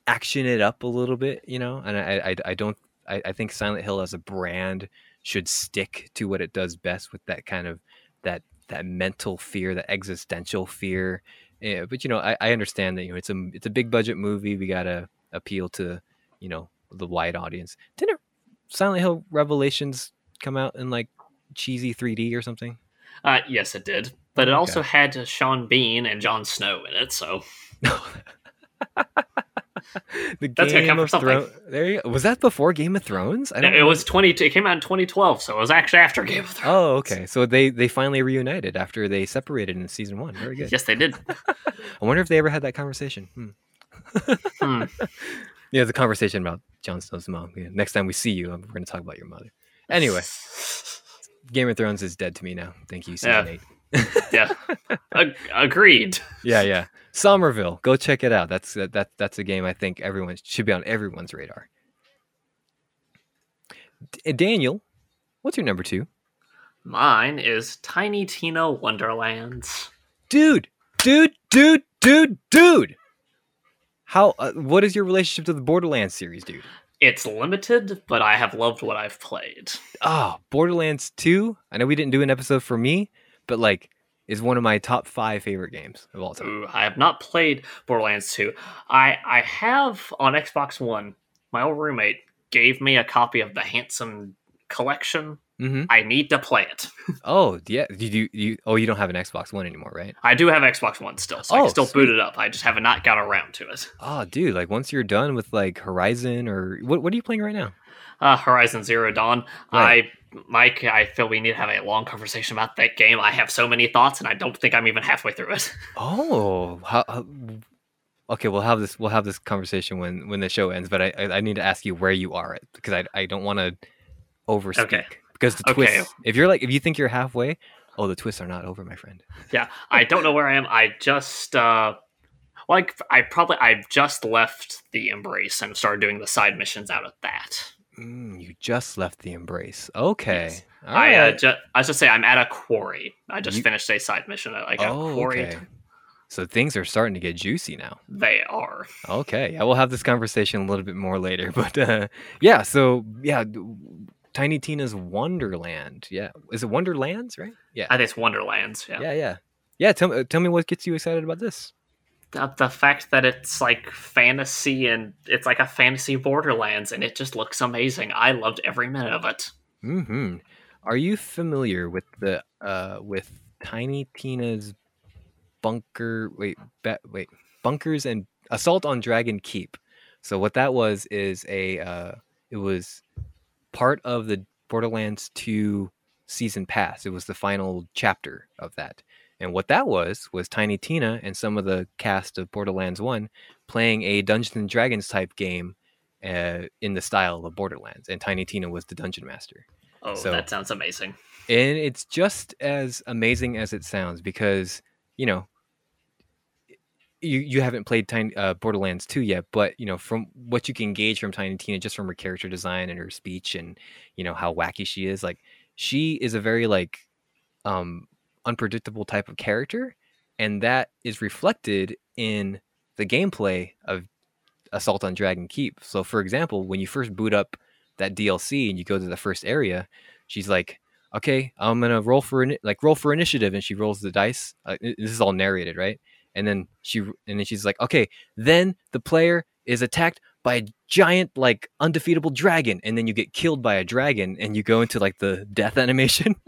action it up a little bit, you know. And I I, I don't I, I think Silent Hill as a brand should stick to what it does best with that kind of that that mental fear, that existential fear. Yeah, but you know, I, I understand that you know it's a it's a big budget movie. We gotta appeal to you know the wide audience. Didn't Silent Hill Revelations come out in like cheesy 3D or something? Uh, yes, it did. But it okay. also had Sean Bean and Jon Snow in it, so. the That's Game of Thrones. There you go. Was that before Game of Thrones? I don't it know. was twenty. It came out in 2012, so it was actually after Game of Thrones. Oh, okay. So they they finally reunited after they separated in season one. Very good. yes, they did. I wonder if they ever had that conversation. Hmm. hmm. Yeah, the conversation about Jon Snow's mom. Yeah, next time we see you, we're going to talk about your mother. Anyway. Game of Thrones is dead to me now. Thank you, season yeah. eight. Yeah, Ag- agreed. Yeah, yeah. Somerville, go check it out. That's that, that that's a game I think everyone should be on everyone's radar. D- Daniel, what's your number two? Mine is Tiny Tina Wonderlands. Dude, dude, dude, dude, dude. How? Uh, what is your relationship to the Borderlands series, dude? It's limited, but I have loved what I've played. Oh, Borderlands 2. I know we didn't do an episode for me, but like is one of my top five favorite games of all time. Ooh, I have not played Borderlands 2. I I have on Xbox One. My old roommate gave me a copy of the Handsome Collection Mm-hmm. I need to play it. oh yeah, you you? Oh, you don't have an Xbox One anymore, right? I do have Xbox One still, so oh, I can still sweet. boot it up. I just have not got around to it. Oh, dude! Like once you're done with like Horizon or what? What are you playing right now? Uh, Horizon Zero Dawn. Right. I, Mike, I feel we need to have a long conversation about that game. I have so many thoughts, and I don't think I'm even halfway through it. Oh, how, okay. We'll have this. We'll have this conversation when when the show ends. But I I, I need to ask you where you are at because I I don't want to overspeak. Okay because the okay. twist. If you're like, if you think you're halfway, oh, the twists are not over, my friend. Yeah, I don't know where I am. I just uh like I probably I've just left the embrace and started doing the side missions out of that. Mm, you just left the embrace. Okay. Yes. I uh, just I just say I'm at a quarry. I just you... finished a side mission at like a oh, quarry. Okay. So things are starting to get juicy now. They are. Okay. Yeah, we'll have this conversation a little bit more later. But uh, yeah, so yeah, Tiny Tina's Wonderland. Yeah, is it Wonderlands? Right? Yeah, I think it's Wonderlands. Yeah, yeah, yeah. Yeah, tell me, tell me what gets you excited about this. The, the fact that it's like fantasy and it's like a fantasy Borderlands, and it just looks amazing. I loved every minute of it. Hmm. Are you familiar with the uh with Tiny Tina's bunker? Wait, be, wait, bunkers and assault on Dragon Keep. So what that was is a uh, it was part of the Borderlands 2 season pass. It was the final chapter of that. And what that was was Tiny Tina and some of the cast of Borderlands 1 playing a Dungeons and Dragons type game uh, in the style of Borderlands. And Tiny Tina was the dungeon master. Oh, so, that sounds amazing. And it's just as amazing as it sounds because, you know, you you haven't played Tiny uh, Borderlands 2 yet, but you know from what you can gauge from Tiny Tina, just from her character design and her speech, and you know how wacky she is, like she is a very like um unpredictable type of character, and that is reflected in the gameplay of Assault on Dragon Keep. So, for example, when you first boot up that DLC and you go to the first area, she's like, "Okay, I'm gonna roll for like roll for initiative," and she rolls the dice. Uh, this is all narrated, right? and then she and then she's like okay then the player is attacked by a giant like undefeatable dragon and then you get killed by a dragon and you go into like the death animation.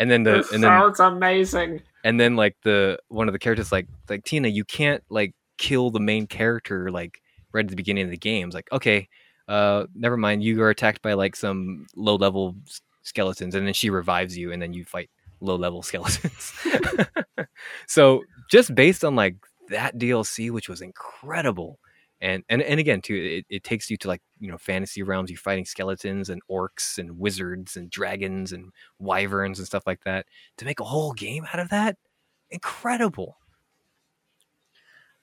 And then the this and then sounds amazing. and then like the one of the characters like like tina you can't like kill the main character like right at the beginning of the game. It's like okay uh never mind. You are attacked by like some low level skeletons and then she revives you and then you fight low level skeletons. So just based on like that DLC, which was incredible, and and and again too, it, it takes you to like you know fantasy realms. You're fighting skeletons and orcs and wizards and dragons and wyverns and stuff like that. To make a whole game out of that, incredible.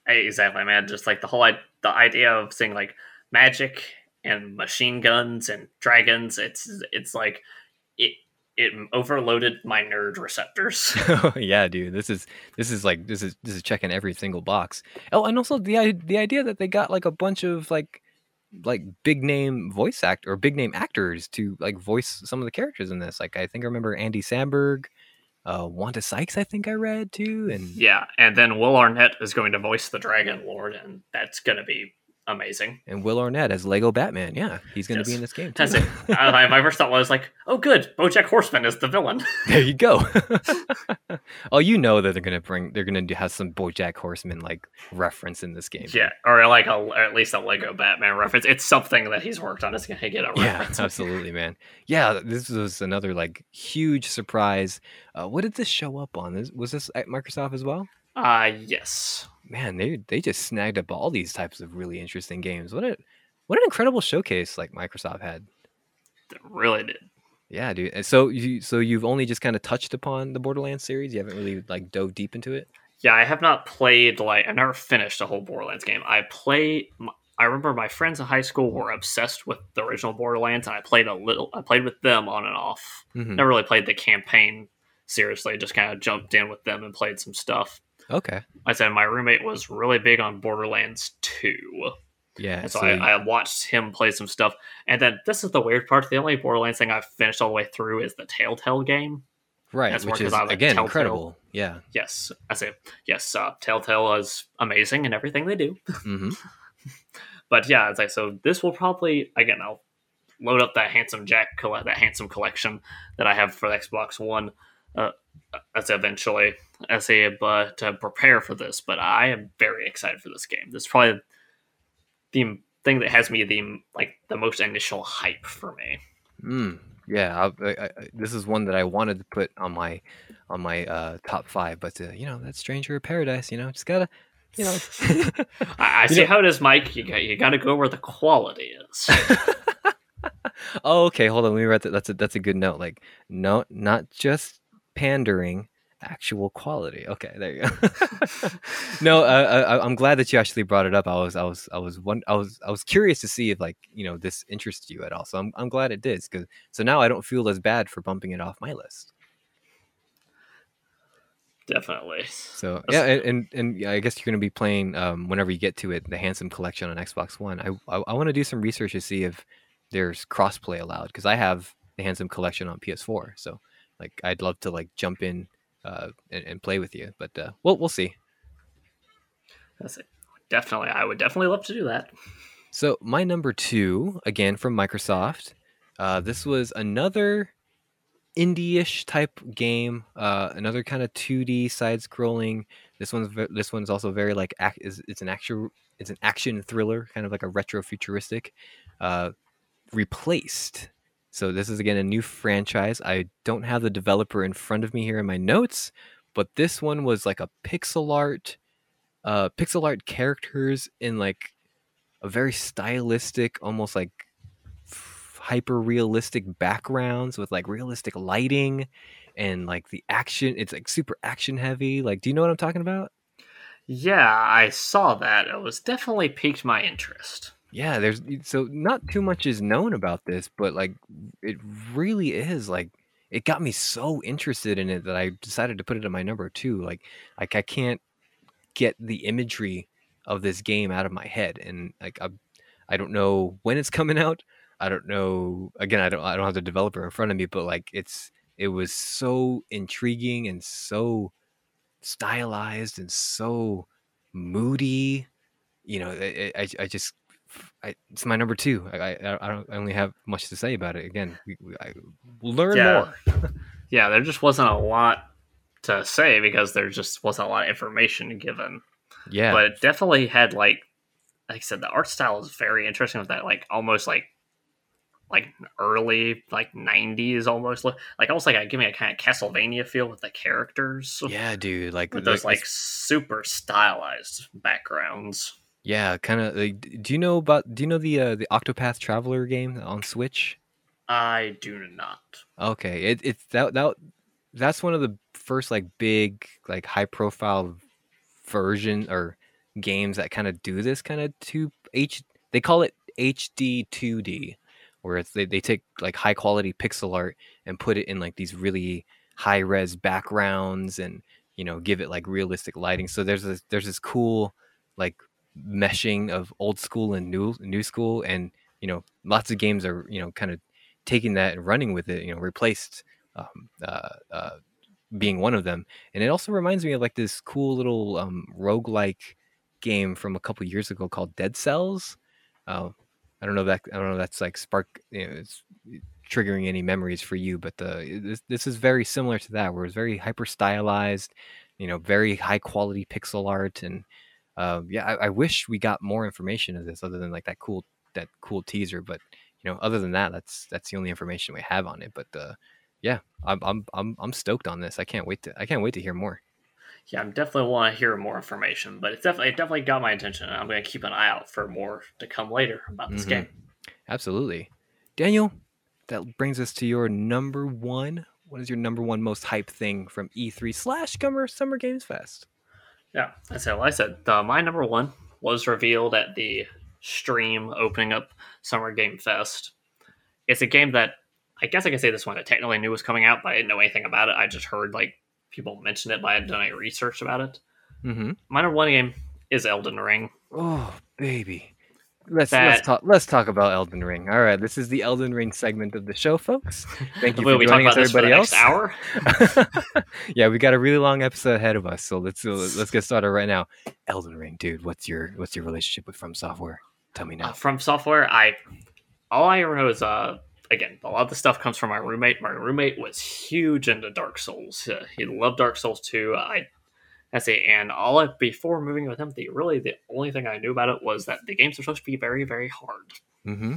Exactly, man. Just like the whole the idea of seeing like magic and machine guns and dragons. It's it's like it overloaded my nerd receptors. yeah, dude. This is this is like this is this is checking every single box. Oh, and also the the idea that they got like a bunch of like like big name voice act or big name actors to like voice some of the characters in this. Like I think I remember Andy Samberg, uh, Wanda Sykes. I think I read too, and yeah, and then Will Arnett is going to voice the Dragon Lord, and that's gonna be amazing. And Will Arnett as Lego Batman. Yeah, he's going to yes. be in this game. Too. That's it. I, my first thought was like, oh, good, BoJack Horseman is the villain. there you go. oh, you know that they're going to bring, they're going to have some BoJack Horseman like reference in this game. Yeah, or like a, or at least a Lego Batman reference. It's something that he's worked on. It's going to get a reference. Yeah, absolutely, man. Yeah, this was another like huge surprise. Uh, what did this show up on? Was this at Microsoft as well? Uh yes man, they they just snagged up all these types of really interesting games. What a what an incredible showcase like Microsoft had. It really did. Yeah, dude. So you so you've only just kind of touched upon the Borderlands series. You haven't really like dove deep into it. Yeah, I have not played like I've never finished a whole Borderlands game. I play. I remember my friends in high school were obsessed with the original Borderlands, and I played a little. I played with them on and off. Mm-hmm. Never really played the campaign seriously. Just kind of jumped in with them and played some stuff. Okay. I said my roommate was really big on Borderlands 2. Yeah. And so, I, I, watched him play some stuff. And then this is the weird part. The only Borderlands thing I've finished all the way through is the Telltale game. Right. That's which is, again, Telltale. incredible. Yeah. Yes. I say, yes, uh, Telltale is amazing in everything they do. Mm-hmm. but yeah, it's like, so this will probably, again, I'll load up that Handsome Jack, that Handsome collection that I have for the Xbox One. Uh, as eventually as a but to prepare for this. But I am very excited for this game. This is probably the thing that has me the like the most initial hype for me. Mm, yeah, I, I, I, this is one that I wanted to put on my on my uh, top five, but uh, you know that Stranger of Paradise. You know, just gotta. You know, I, I see know. how it is, Mike. You got you got to go where the quality is. oh, okay. Hold on. Let me write that. That's a that's a good note. Like, no, not just pandering actual quality. Okay there you go. No uh, I, am glad that you actually brought it up. I was i was i was one i was i was curious to see if like you know this interests you at all. So i'm, I'm glad it did because so now i don't feel as bad for bumping it off my list. Definitely. So yeah and and, and yeah, i guess you're going to be playing um, whenever you get to it the handsome collection on xbox one. I i, I want to do some research to see if there's crossplay allowed because i have the handsome collection on ps4 so like I'd love to like jump in uh, and, and play with you, but uh, we'll we'll see. That's it. Definitely, I would definitely love to do that. So my number two, again from Microsoft. Uh, this was another indie-ish type game, uh, another kind of 2D side-scrolling. This one's this one's also very like act, is it's an action it's an action thriller, kind of like a retro futuristic. Uh, replaced so this is again a new franchise. I don't have the developer in front of me here in my notes, but this one was like a pixel art, uh, pixel art characters in like a very stylistic, almost like hyper realistic backgrounds with like realistic lighting and like the action. It's like super action heavy. Like, do you know what I'm talking about? Yeah, I saw that. It was definitely piqued my interest. Yeah, there's so not too much is known about this, but like it really is like it got me so interested in it that I decided to put it in my number two. Like like I can't get the imagery of this game out of my head and like I I don't know when it's coming out. I don't know again I don't I don't have the developer in front of me, but like it's it was so intriguing and so stylized and so moody you know I, I, I just I, it's my number two. I, I, I don't I only have much to say about it. Again, we, we I, we'll learn yeah. more. yeah, there just wasn't a lot to say because there just wasn't a lot of information given. Yeah, but it definitely had like, like I said, the art style is very interesting with that, like almost like, like early like '90s almost look like almost like a, give me a kind of Castlevania feel with the characters. Yeah, dude, like with those like, like super stylized backgrounds. Yeah, kind of. Like, do you know about? Do you know the uh, the Octopath Traveler game on Switch? I do not. Okay, it, it's that that that's one of the first like big like high profile version or games that kind of do this kind of two H. They call it HD 2D, where it's they, they take like high quality pixel art and put it in like these really high res backgrounds and you know give it like realistic lighting. So there's this there's this cool like meshing of old school and new new school and you know lots of games are you know kind of taking that and running with it you know replaced um, uh, uh, being one of them. And it also reminds me of like this cool little um, rogue-like game from a couple years ago called dead cells. Uh, i don't know that i don't know that's like spark you know it's triggering any memories for you but the this, this is very similar to that where it's very hyper stylized you know very high quality pixel art and um, yeah, I, I, wish we got more information of this other than like that cool that cool teaser. But you know, other than that, that's that's the only information we have on it. But uh, yeah, I'm I'm I'm I'm stoked on this. I can't wait to I can't wait to hear more. Yeah, I'm definitely want to hear more information, but it's definitely it definitely got my attention, and I'm going to keep an eye out for more to come later about this mm-hmm. game. Absolutely, Daniel. That brings us to your number one. What is your number one most hype thing from E3 slash Summer Summer Games Fest? Yeah, I said, like I said, the, my number one was revealed at the stream opening up Summer Game Fest. It's a game that I guess I can say this one I technically knew was coming out, but I didn't know anything about it. I just heard like people mention it, but I hadn't done any research about it. Mm-hmm. My number one game is Elden Ring. Oh, baby. Let's that, let's talk let's talk about Elden Ring. All right, this is the Elden Ring segment of the show, folks. Thank you for joining us, everybody else. hour. yeah, we got a really long episode ahead of us, so let's let's get started right now. Elden Ring, dude, what's your what's your relationship with From Software? Tell me now. Uh, from Software, I all I know is uh again a lot of the stuff comes from my roommate. My roommate was huge into Dark Souls. Uh, he loved Dark Souls 2. I that's it. And all I, before moving with him, the really the only thing I knew about it was that the games are supposed to be very, very hard. Mm-hmm.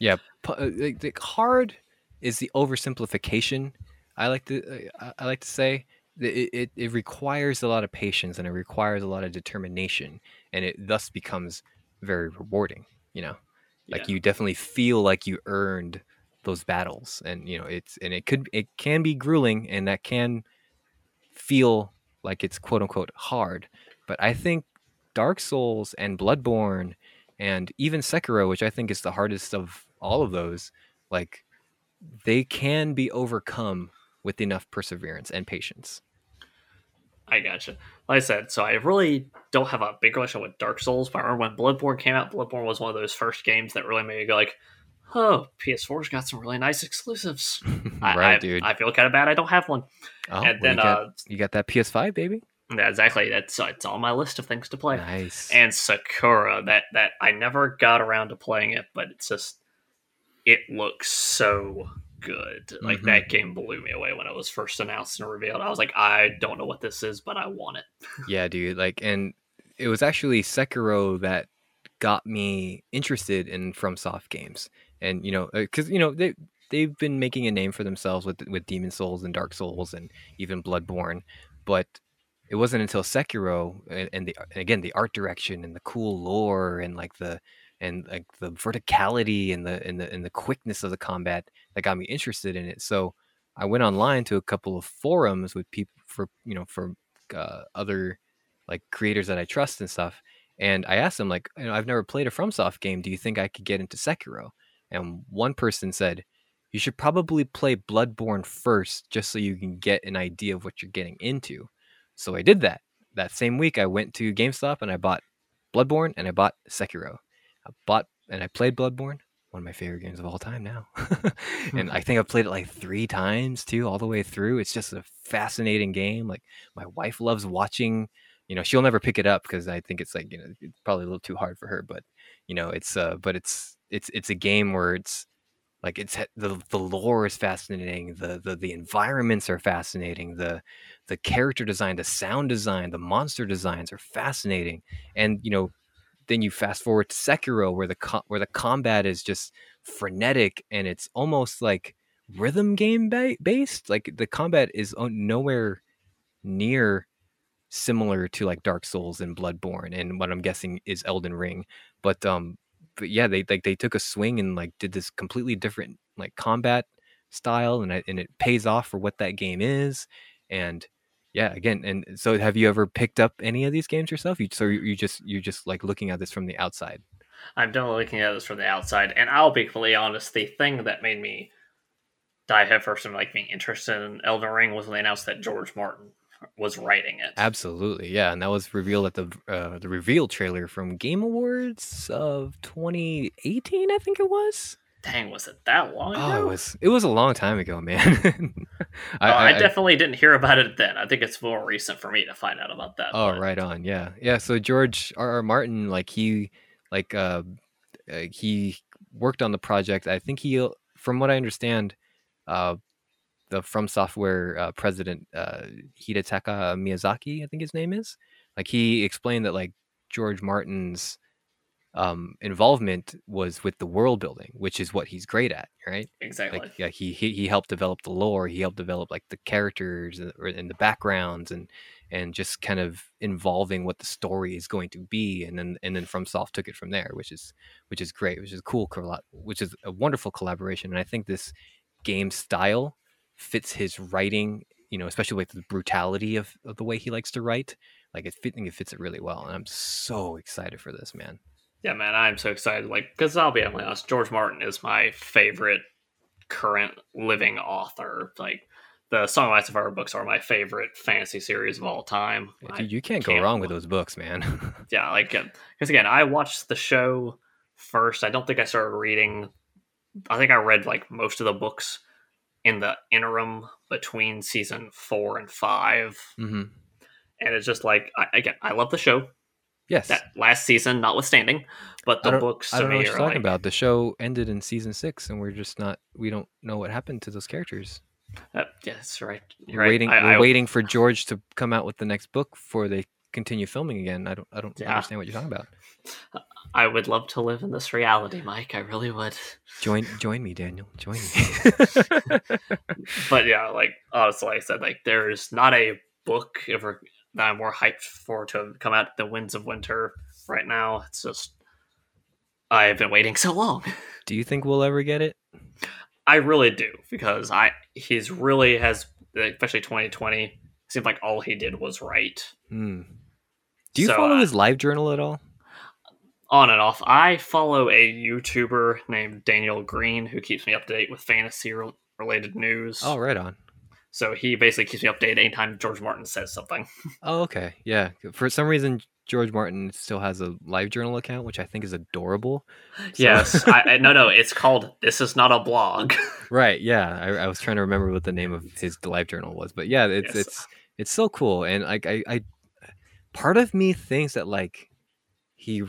Yeah, uh, the hard is the oversimplification. I like to uh, I like to say it, it it requires a lot of patience and it requires a lot of determination, and it thus becomes very rewarding. You know, like yeah. you definitely feel like you earned those battles, and you know it's and it could it can be grueling, and that can feel like it's quote unquote hard. But I think Dark Souls and Bloodborne and even Sekiro, which I think is the hardest of all of those, like they can be overcome with enough perseverance and patience. I gotcha. Like I said, so I really don't have a big relationship with Dark Souls, but I remember when Bloodborne came out, Bloodborne was one of those first games that really made me go like, oh, PS4's got some really nice exclusives. right, I, dude. I, feel kind of bad I don't have one. Oh, and well, then you got, uh, you got that PS5, baby. Yeah, exactly. That's uh, it's on my list of things to play. Nice. And Sekiro, that that I never got around to playing it, but it's just it looks so good. Like mm-hmm. that game blew me away when it was first announced and revealed. I was like, I don't know what this is, but I want it. yeah, dude. Like, and it was actually Sekiro that got me interested in FromSoft games and you know because uh, you know they they've been making a name for themselves with with Demon Souls and Dark Souls and even Bloodborne, but it wasn't until Sekiro and, and the and again the art direction and the cool lore and like the and like the verticality and the and the and the quickness of the combat that got me interested in it. So I went online to a couple of forums with people for you know for uh, other like creators that I trust and stuff. And I asked them like, you know, I've never played a FromSoft game. Do you think I could get into Sekiro? And one person said, you should probably play Bloodborne first just so you can get an idea of what you're getting into. So I did that. That same week, I went to GameStop and I bought Bloodborne and I bought Sekiro. I bought and I played Bloodborne, one of my favorite games of all time now. and I think I've played it like three times too, all the way through. It's just a fascinating game. Like my wife loves watching. You know, she'll never pick it up because I think it's like you know it's probably a little too hard for her. But you know, it's uh, but it's it's it's a game where it's like it's the the lore is fascinating the the the environments are fascinating the the character design the sound design the monster designs are fascinating and you know then you fast forward to Sekiro where the co- where the combat is just frenetic and it's almost like rhythm game ba- based like the combat is nowhere near similar to like Dark Souls and Bloodborne, and what I'm guessing is Elden Ring. But um, but yeah, they like they took a swing and like did this completely different like combat style, and and it pays off for what that game is. And yeah, again, and so have you ever picked up any of these games yourself? You so you just you just like looking at this from the outside. I'm definitely looking at this from the outside, and I'll be completely honest. The thing that made me dive headfirst and like being interested in Elden Ring was when they announced that George Martin was writing it. Absolutely, yeah, and that was revealed at the uh, the reveal trailer from Game Awards of 2018, I think it was. Dang, was it that long ago? Oh, it was. It was a long time ago, man. I, oh, I, I, definitely I, didn't hear about it then. I think it's more recent for me to find out about that. Oh, but. right on. Yeah, yeah. So George R. R. Martin, like he, like uh, uh, he worked on the project. I think he, from what I understand, uh, the From Software uh, president uh, Hidetaka Miyazaki, I think his name is. Like he explained that like George Martin's um, involvement was with the world building, which is what he's great at, right? Exactly. Like, yeah, he, he he helped develop the lore. He helped develop like the characters and, and the backgrounds and and just kind of involving what the story is going to be, and then and then FromSoft took it from there, which is which is great, which is cool, which is a wonderful collaboration. And I think this game style fits his writing, you know, especially with the brutality of, of the way he likes to write. Like it, think it fits it really well, and I'm so excited for this, man. Yeah, man, I'm so excited. Like, because I'll be honest, George Martin is my favorite current living author. Like, the Song of Ice and Fire books are my favorite fantasy series of all time. Yeah, dude, you can't, can't, go wrong with those books, man. yeah, like, because uh, again, I watched the show first. I don't think I started reading. I think I read like most of the books in the interim between season four and 5 mm-hmm. and it's just like I, again, I love the show. Yes, that last season, notwithstanding, but the books. I don't know what you're talking like, about. The show ended in season six, and we're just not. We don't know what happened to those characters. Uh, that's right. You're we're waiting. I, we're I, waiting for George to come out with the next book before they continue filming again. I don't. I don't yeah. understand what you're talking about. I would love to live in this reality, Mike. I really would. Join join me, Daniel. Join me. but yeah, like honestly, like I said, like there's not a book ever that I'm more hyped for to come out. The Winds of Winter right now. It's just I've been waiting so long. Do you think we'll ever get it? I really do because I he's really has especially 2020 seemed like all he did was write. Hmm. Do you so, follow uh, his live journal at all? On and off. I follow a YouTuber named Daniel Greene who keeps me up to date with fantasy related news. Oh, right on. So he basically keeps me updated anytime George Martin says something. oh, okay. Yeah. For some reason, George Martin still has a live journal account, which I think is adorable. So... Yes. I, no, no. It's called This Is Not a Blog. right. Yeah. I, I, was trying to remember what the name of his live journal was, but yeah, it's yes. it's it's so cool. And like I, I, part of me thinks that like he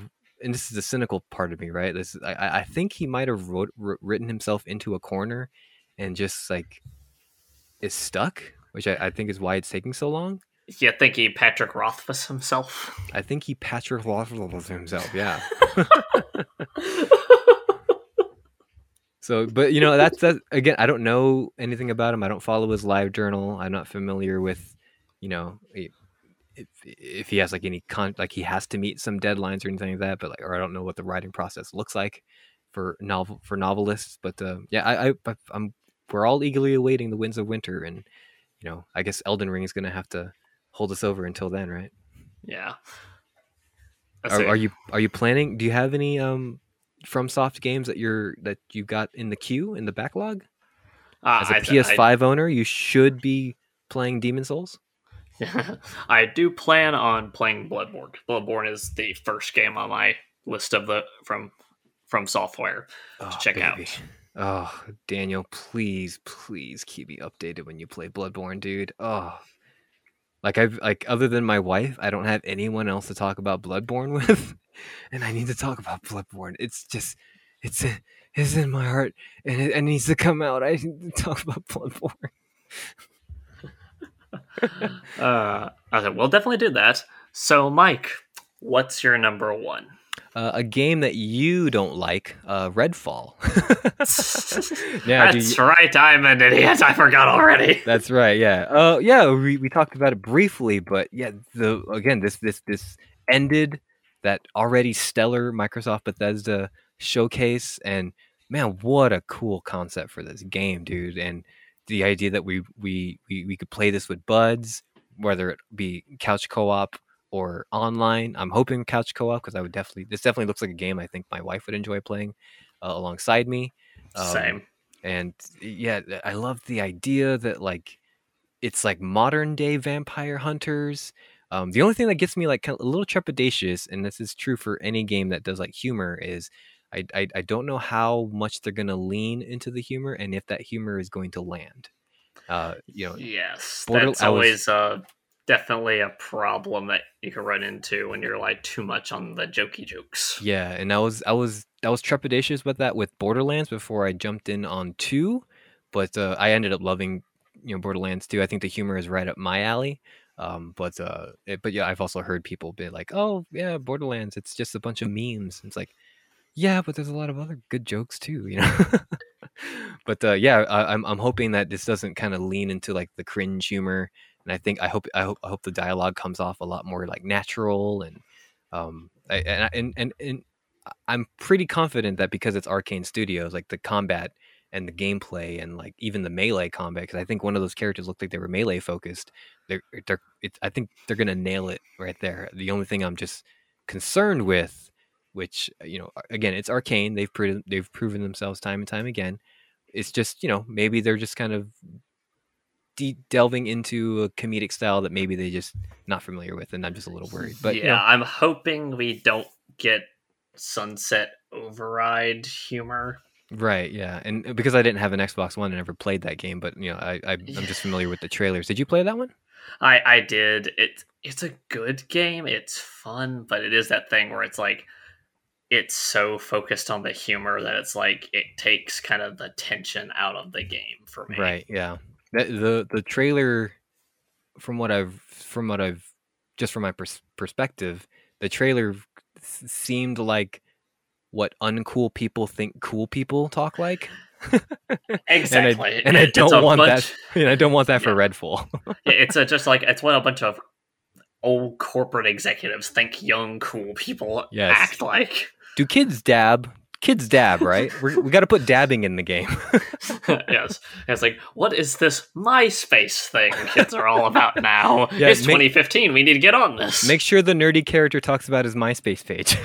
and this is the cynical part of me, right? This I, I think he might have wrote, written himself into a corner and just like is stuck, which I, I think is why it's taking so long. You think he Patrick Rothfuss himself? I think he Patrick Rothfuss himself. Yeah. so, but you know, that's that again. I don't know anything about him. I don't follow his live journal. I'm not familiar with, you know, if if he has like any con like he has to meet some deadlines or anything like that but like or i don't know what the writing process looks like for novel for novelists but uh, yeah I, I i'm we're all eagerly awaiting the winds of winter and you know i guess elden ring is gonna have to hold us over until then right? Yeah. Are, are, you are you planning do you have any um FromSoft games that you're that you got in the queue in the backlog? Uh, as a I, ps5 I, owner you should be playing Demon's Souls I do plan on playing Bloodborne. Bloodborne is the first game on my list of the from from software oh, to ah, check baby. out. Oh, Daniel, please, please keep me updated when you play Bloodborne, dude. Oh, like I've like other than my wife, I don't have anyone else to talk about Bloodborne with, and I need to talk about Bloodborne. It's just, it's it's in my heart, and it, it needs to come out. I need to talk about Bloodborne. uh, okay, we'll definitely do that. So, Mike, what's your number one? uh, a game that you don't like, uh, Redfall. yeah, that's you, right. I'm an idiot. I forgot already. That's right. Yeah. Uh, yeah. We, we talked about it briefly, but yeah, the again this this this ended that already stellar Microsoft Bethesda showcase, and man, what a cool concept for this game, dude! And the idea that we we we, we could play this with buds, whether it be couch co-op or online. I'm hoping couch co-op because I would definitely. This definitely looks like a game I think my wife would enjoy playing uh, alongside me. Um, Same. And yeah, I love the idea that like it's like modern day vampire hunters. Um, the only thing that gets me like a little trepidatious, and this is true for any game that does like humor, is I, I, I don't know how much they're going to lean into the humor and if that humor is going to land. Uh, you know, yes, Border, that's always was, uh, definitely a problem that you can run into when you're like too much on the jokey jokes. Yeah, and I was I was I was trepidatious with that with Borderlands before I jumped in on two, but uh, I ended up loving you know Borderlands two. I think the humor is right up my alley. Um, but uh, it, but yeah, I've also heard people be like, "Oh yeah, Borderlands, it's just a bunch of memes." It's like, yeah, but there's a lot of other good jokes too, you know. but uh, yeah, I, I'm I'm hoping that this doesn't kind of lean into like the cringe humor, and I think I hope I hope I hope the dialogue comes off a lot more like natural and um I, and, and and and I'm pretty confident that because it's Arkane Studios, like the combat and the gameplay and like even the melee combat, because I think one of those characters looked like they were melee focused. They're they're I think they're gonna nail it right there. The only thing I'm just concerned with which uh, you know again it's Arkane they've proven they've proven themselves time and time again. It's just you know maybe they're just kind of de- delving into a comedic style that maybe they just not familiar with and i'm just a little worried but yeah you know, i'm hoping we don't get Sunset Overdrive humor. Right yeah and uh, because i didn't have an xbox one and never played that game but you know i, I am just familiar with the trailers. Did you play that one? I i did. It it's a good game it's fun but it is that thing where it's like it's so focused on the humor that it's like it takes kind of the tension out of the game for me. Right. Yeah. The the, the trailer, from what I've from what I've just from my pers- perspective, the trailer seemed like what uncool people think cool people talk like. exactly, and I, and I don't want bunch, that. And I don't want that for yeah. Redfall. it's a, just like it's what a bunch of old corporate executives think young cool people yes. act like do kids dab? Kids dab, right? We're, we got to put dabbing in the game. yes, it's like what is this MySpace thing kids are all about now? Yeah, it's make, 2015. We need to get on this. Make sure the nerdy character talks about his MySpace page.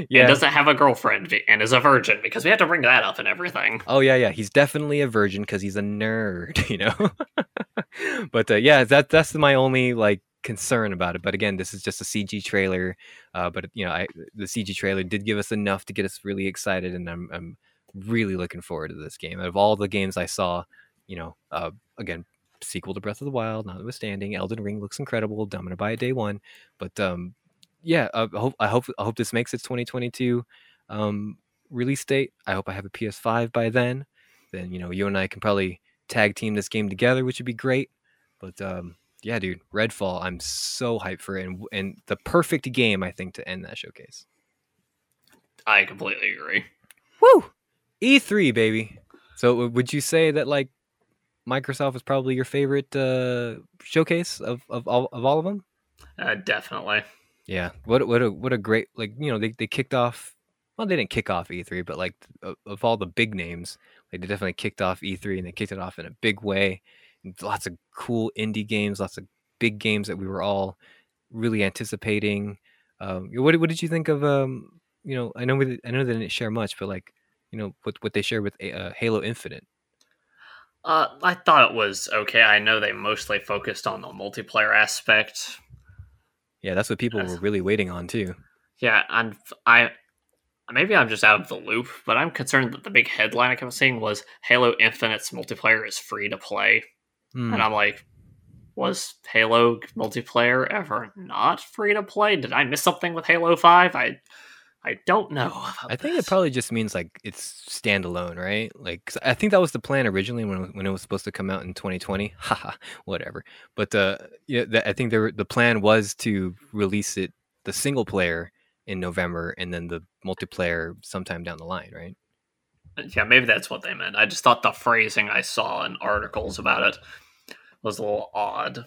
yeah, and doesn't have a girlfriend and is a virgin because we have to bring that up and everything. Oh yeah, yeah. He's definitely a virgin because he's a nerd, you know. but uh, yeah, that that's my only like concern about it. But again, this is just a CG trailer. Uh, but you know, I, the CG trailer did give us enough to get us really excited, and I'm, I'm really looking forward to this game. Out of all the games I saw, you know, uh, again, sequel to Breath of the Wild, notwithstanding, Elden Ring looks incredible. I'm gonna buy it day one. But um, yeah, I hope I hope I hope this makes its 2022 um, release date. I hope I have a PS5 by then. Then you know, you and I can probably tag team this game together, which would be great. But um, yeah, dude, Redfall. I'm so hyped for it, and, and the perfect game I think to end that showcase. I completely agree. Woo! E3, baby. So would you say that like Microsoft is probably your favorite uh, showcase of, of all of all of them? Uh, definitely. Yeah. What what a what a great like you know they, they kicked off well they didn't kick off E3 but like of, of all the big names like they definitely kicked off E3 and they kicked it off in a big way lots of cool indie games, lots of big games that we were all really anticipating. Um, what what did you think of? Um, you know, I know we, I know they didn't share much, but like you know what what they shared with uh, Halo Infinite. Uh, I thought it was okay. I know they mostly focused on the multiplayer aspect. Yeah, that's what people were really waiting on too. Yeah, and I maybe I'm just out of the loop, but I'm concerned that the big headline I kept seeing was Halo Infinite's multiplayer is free to play. Mm. And I'm like, was Halo multiplayer ever not free to play? Did I miss something with Halo 5? I I don't know. I think this. it probably just means like it's standalone, right? Like I think that was the plan originally when when it was supposed to come out in 2020. Haha, whatever. But uh, yeah, the, I think the the plan was to release it the single player in November, and then the multiplayer sometime down the line, right? Yeah, maybe that's what they meant. I just thought the phrasing I saw in articles about it was a little odd.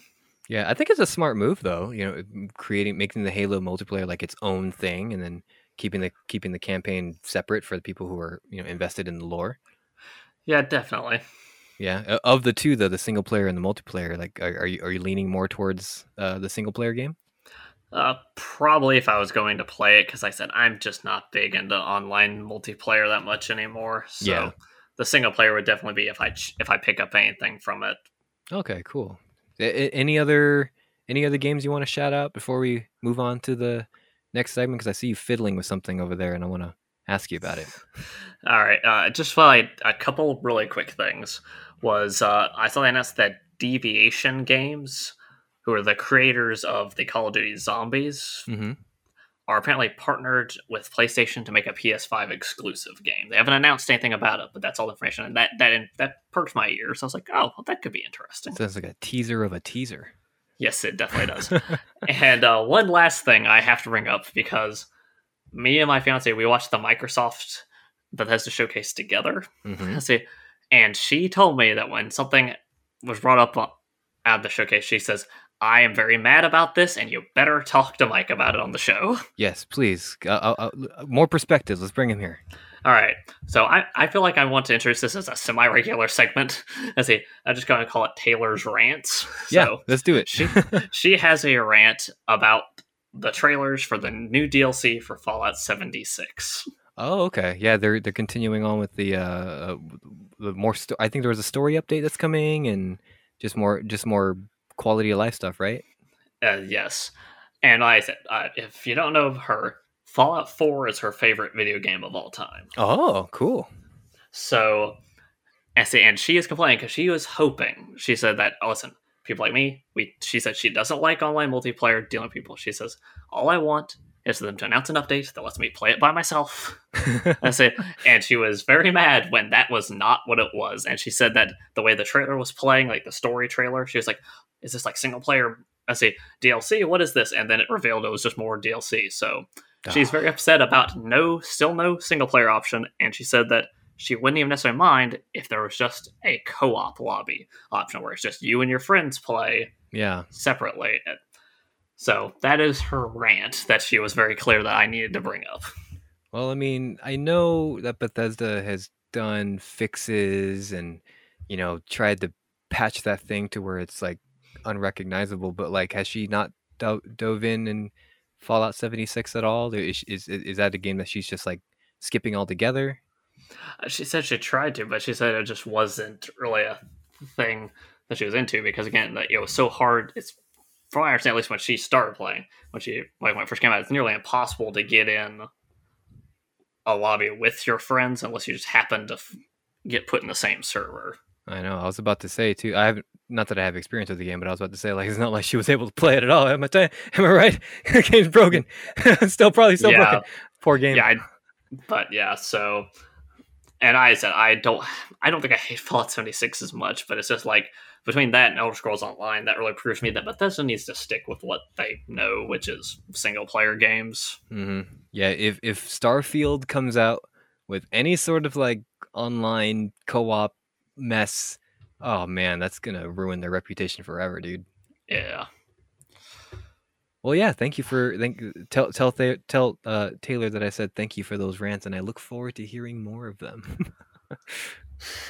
Yeah, I think it's a smart move though. You know, creating making the Halo multiplayer like its own thing, and then keeping the keeping the campaign separate for the people who are you know invested in the lore. Yeah, definitely. Yeah, of the two though, the single player and the multiplayer, like, are, are you are you leaning more towards uh, the single player game? Uh, probably if I was going to play it, because like I said I'm just not big into online multiplayer that much anymore. So Yeah. the single player would definitely be if I ch- if I pick up anything from it. Okay, cool. A- any other any other games you want to shout out before we move on to the next segment? Because I see you fiddling with something over there, and I want to ask you about it. All right, uh, just like a couple really quick things was uh, I saw they announced that Deviation Games, who are the creators of the Call of Duty Zombies, hmm are apparently partnered with PlayStation to make a PS5 exclusive game. They haven't announced anything about it, but that's all the information, and that that that perked my ears. I was like, oh, well, that could be interesting. Sounds like a teaser of a teaser. Yes, it definitely does. and uh, one last thing I have to bring up because me and my fiance we watched the Microsoft Bethesda showcase together. hmm see, and she told me that when something was brought up on- at the showcase, she says, "I am very mad about this, and you better talk to Mike about it on the show." Yes, please. Uh, uh, uh, more perspectives. Let's bring him here. All right, so I, I feel like I want to introduce this as a semi-regular segment. Let's see, I'm just going to call it Taylor's rants. yeah, So, let's do it. she she has a rant about the trailers for the new DLC for Fallout 76. oh, okay. Yeah, they're they're continuing on with the uh, uh the more. Sto- I think there was a story update that's coming, and just more just more quality of life stuff, right? Uh, yes, and like I said, uh, if you don't know her, Fallout 4 is her favorite video game of all time. Oh, cool. So, and see, and she is complaining because she was hoping. She said that, oh, listen, people like me, we. She said she doesn't like online multiplayer dealing with people. She says all I want is for them to announce an update that lets me play it by myself. That's it. And she was very mad when that was not what it was. And she said that the way the trailer was playing, like the story trailer, she was like, "Is this like single player?" I say DLC. What is this? And then it revealed it was just more DLC. So she's Ah, very upset about no, still no single player option. And she said that she wouldn't even necessarily mind if there was just a co-op lobby option where it's just you and your friends play yeah. separately. So that is her rant that she was very clear that I needed to bring up. Well, I mean, I know that Bethesda has done fixes and you know tried to patch that thing to where it's like unrecognizable. But like, has she not do- dove in and Fallout seventy six at all? Is, is is that a game that she's just like skipping altogether? Uh, She said she tried to, but she said it just wasn't really a thing that she was into because again, that it was so hard. It's from what I understand, at least when she started playing, when she like when it first came out, it's nearly impossible to get in a lobby with your friends unless you just happen to f- get put in the same server. I know. I was about to say too. I haven't. Not that I have experience with the game, but I was about to say like it's not like she was able to play it at all. Am I? T- am I right? the game's broken. still probably still Yeah. broken. Poor game. Yeah, I, but yeah, so and I said I don't I don't think I hate Fallout 76 as much, but it's just like between that and Elder Scrolls Online, that really proves to me that Bethesda needs to stick with what they know, which is single player games. hmm Yeah, if if Starfield comes out with any sort of like online co-op mess, oh man, that's gonna ruin their reputation forever, dude. Yeah. Well, yeah, thank you for thank tell tell tell uh, Taylor that I said thank you for those rants, and I look forward to hearing more of them.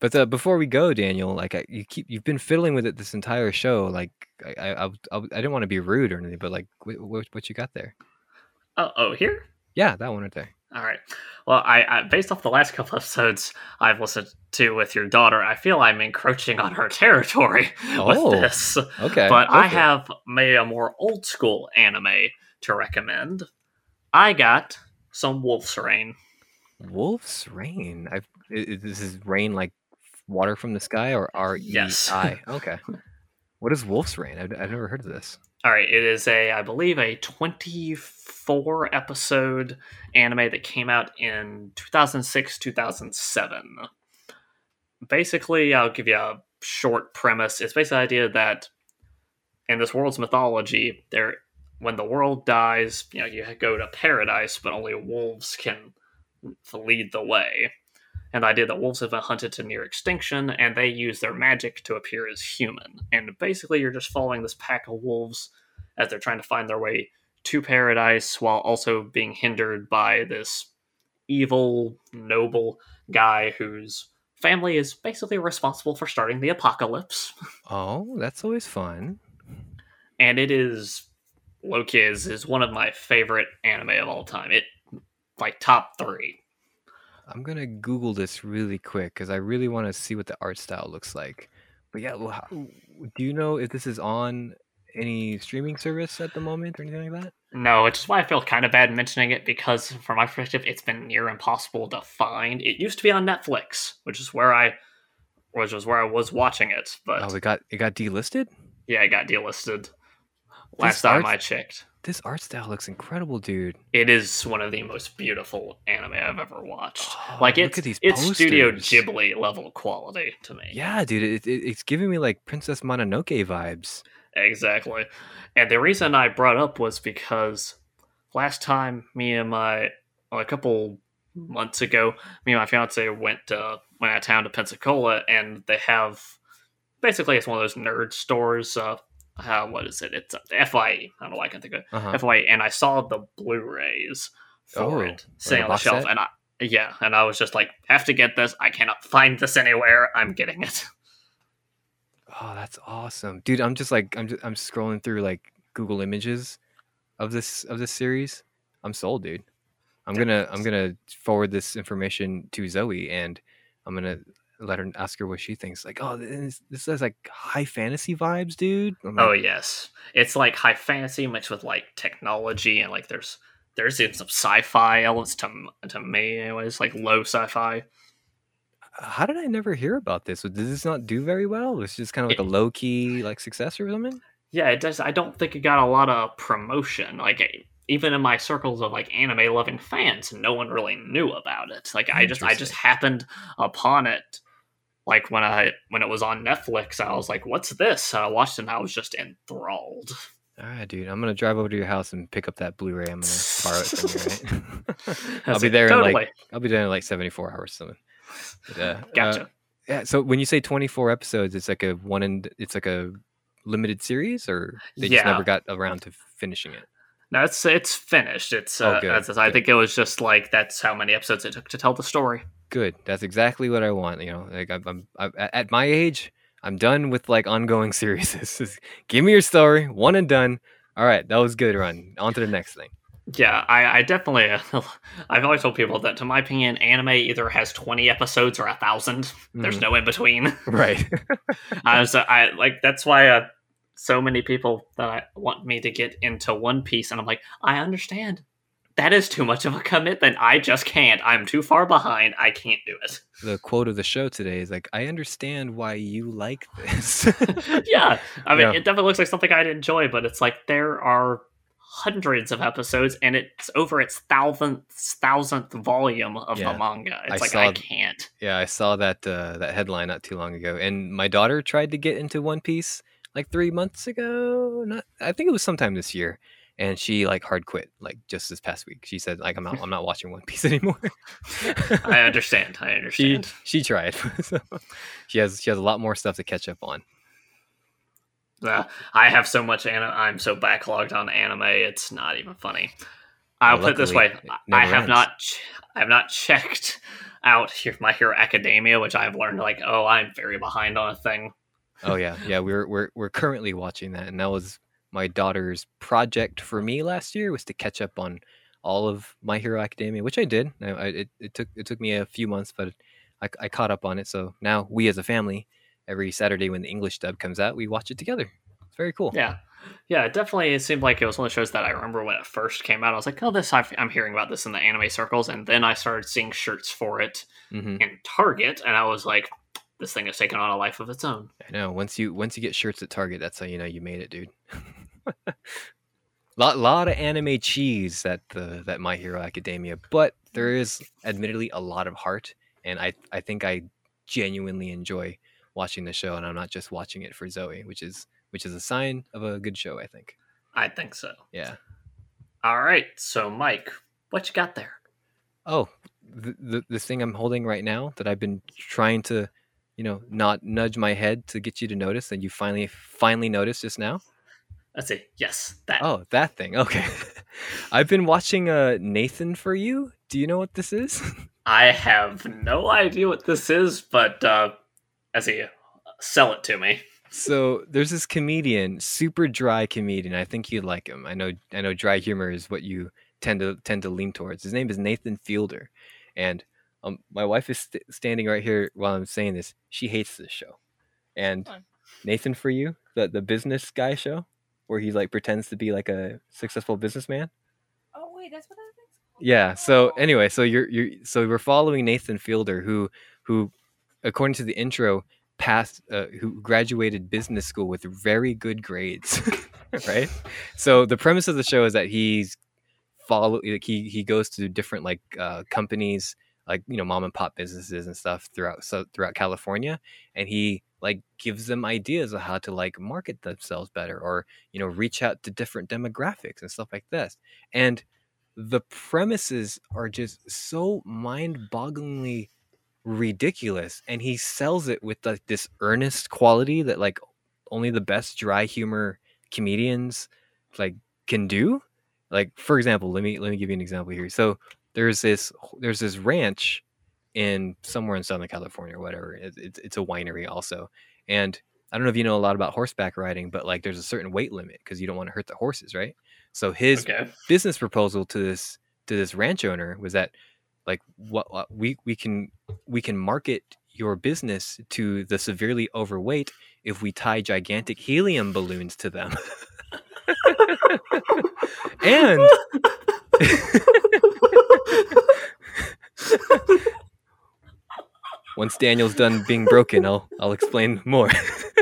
but uh, before we go, Daniel, like I, you keep you've been fiddling with it this entire show. Like I I, I, I I didn't want to be rude or anything, but like what, what what you got there? Oh, oh, here. Yeah, that one right there. All right. Well, I, I based off the last couple episodes I've listened to with your daughter, I feel I'm encroaching on her territory Oh, with this. Okay, but I have maybe a more old school anime to recommend. I got some Wolf's Rain. Wolf's Rain. I've i- this is rain like water from the sky or R E Yes. I. Okay. What is Wolf's Rain? I've, I've never heard of this. All right, it is a, I believe, a 24 episode anime that came out in 2006, 2007. Basically, I'll give you a short premise. It's basically the idea that in this world's mythology, there when the world dies, you know, you go to paradise, but only wolves can lead the way. And the idea that wolves have been hunted to near extinction, and they use their magic to appear as human. And basically, you're just following this pack of wolves as they're trying to find their way to paradise while also being hindered by this evil, noble guy whose family is basically responsible for starting the apocalypse. Oh, that's always fun. And it is Loki is, is one of my favorite anime of all time. It like top three. I'm gonna Google this really quick because I really want to see what the art style looks like. But yeah, well, how, do you know if this is on any streaming service at the moment or anything like that? No, which is why I feel kind of bad mentioning it because, from my perspective, it's been near impossible to find. It used to be on Netflix, which is where I, which was where I was watching it. But oh, it got it got delisted. Yeah, it got delisted. Last this time art, I checked. This art style looks incredible, dude. It is one of the most beautiful anime I've ever watched. Oh, like it's it's Studio Ghibli level quality to me. Yeah, dude, it, it, it's giving me like Princess Mononoke vibes. Exactly. And the reason I brought up was because last time me and my well, a couple months ago, me and my fiance went uh, went out of town to Pensacola, and they have basically it's one of those nerd stores. Uh, uh, what is it? It's uh, FYE. I don't know why I can't think of it. Uh-huh. FYE, and I saw the Blu-rays for oh, it sitting on the shelf, set? and I yeah, and I was just like, have to get this. I cannot find this anywhere. I'm getting it. Oh, that's awesome, dude! I'm just like I'm just, I'm scrolling through like Google Images of this of this series. I'm sold, dude. I'm gonna I'm gonna forward this information to Zoe, and I'm gonna let her ask her what she thinks. Like, oh, this, this is like high fantasy vibes, dude. Oh, like, oh yes, it's like high fantasy mixed with like technology, and like there's there's even some sci-fi elements to to me, anyways, like low sci-fi uh, how did I never hear about this? Did this not do very well? It's just kind of like it, a low key like success or something. Yeah, it does. I don't think it got a lot of promotion. Like even in my circles of like anime loving fans, no one really knew about it. Like I just I just happened upon it. Like when I when it was on Netflix, I was like, "What's this?" And I watched it, and I was just enthralled. All right, dude. I'm gonna drive over to your house and pick up that Blu-ray. I'm gonna borrow it from you. Right? I'll be there totally. in like I'll be there in like 74 hours. Something. Yeah. Gotcha. Uh, yeah. So when you say 24 episodes, it's like a one and it's like a limited series, or they yeah. just never got around to finishing it. No, it's it's finished. It's oh, uh, oh, I think it was just like that's how many episodes it took to tell the story. Good. That's exactly what I want. You know, like I'm, I'm, I'm at my age, I'm done with like ongoing series. Give me your story, one and done. All right, that was good. Run on to the next thing. Yeah, I, I definitely. I've always told people that, to my opinion, anime either has twenty episodes or a 1000 mm. There's no in between. Right. uh, so I like that's why uh, so many people that I want me to get into One Piece, and I'm like, I understand. That is too much of a commitment. I just can't. I'm too far behind. I can't do it. The quote of the show today is like, I understand why you like this. yeah. I mean, yeah. it definitely looks like something I'd enjoy, but it's like there are hundreds of episodes and it's over its thousandth thousandth volume of yeah, the manga. It's I like saw, I can't. Yeah, I saw that uh, that headline not too long ago, and my daughter tried to get into One Piece like three months ago. Not, I think it was sometime this year, and she like hard quit like just this past week. She said like I'm not I'm not watching One Piece anymore. I understand. I understand. She she tried. so she has she has a lot more stuff to catch up on. Uh, I have so much anime. I'm so backlogged on anime. It's not even funny. I'll well, put it this way: I have ends. not, ch- I have not checked out My Hero Academia, which I've learned like, oh, I'm very behind on a thing. Oh yeah, yeah. We're we're we're currently watching that, and that was my daughter's project for me last year was to catch up on all of My Hero Academia, which I did. I, I, it, it took it took me a few months, but I, I caught up on it. So now we as a family every Saturday when the English dub comes out, we watch it together. It's very cool. Yeah. Yeah, it definitely it seemed like it was one of the shows that I remember when it first came out. I was like, oh, this, i am hearing about this in the anime circles. And then I started seeing shirts for it mm-hmm. in Target. And I was like, this thing has taken on a life of its own. I know. Once you once you get shirts at Target, that's how you know you made it, dude. lot lot of anime cheese at the that My Hero Academia, but there is admittedly a lot of heart, and I I think I genuinely enjoy watching the show, and I'm not just watching it for Zoe, which is which is a sign of a good show, I think. I think so. Yeah. All right. So, Mike, what you got there? Oh, the, the the thing I'm holding right now that I've been trying to, you know, not nudge my head to get you to notice, and you finally finally noticed just now. Let's see. Yes, that. Oh, that thing. Okay. I've been watching uh Nathan for you. Do you know what this is? I have no idea what this is, but uh as he sell it to me. So there's this comedian, super dry comedian. I think you'd like him. I know I know dry humor is what you tend to tend to lean towards. His name is Nathan Fielder, and um, my wife is st- standing right here while I'm saying this. She hates this show, and Nathan for you, the the business guy show, where he like pretends to be like a successful businessman. Oh wait, that's what that called. Yeah. So Oh. anyway, so you're you're so we're following Nathan Fielder, who who, according to the intro, passed uh, who graduated business school with very good grades, right? So the premise of the show is that he's follow like he he goes to different like uh, companies like you know mom and pop businesses and stuff throughout so throughout California and he like gives them ideas of how to like market themselves better or you know reach out to different demographics and stuff like this. And the premises are just so mind-bogglingly ridiculous and he sells it with like this earnest quality that like only the best dry humor comedians like can do. Like for example let me let me give you an example here. So there's this there's this ranch in somewhere in southern california or whatever it, it's it's a winery also and i don't know if you know a lot about horseback riding but like there's a certain weight limit because you don't want to hurt the horses right so his Okay. business proposal to this to this ranch owner was that like what, what we we can we can market your business to the severely overweight if we tie gigantic helium balloons to them and once Daniel's done being broken, I'll I'll explain more.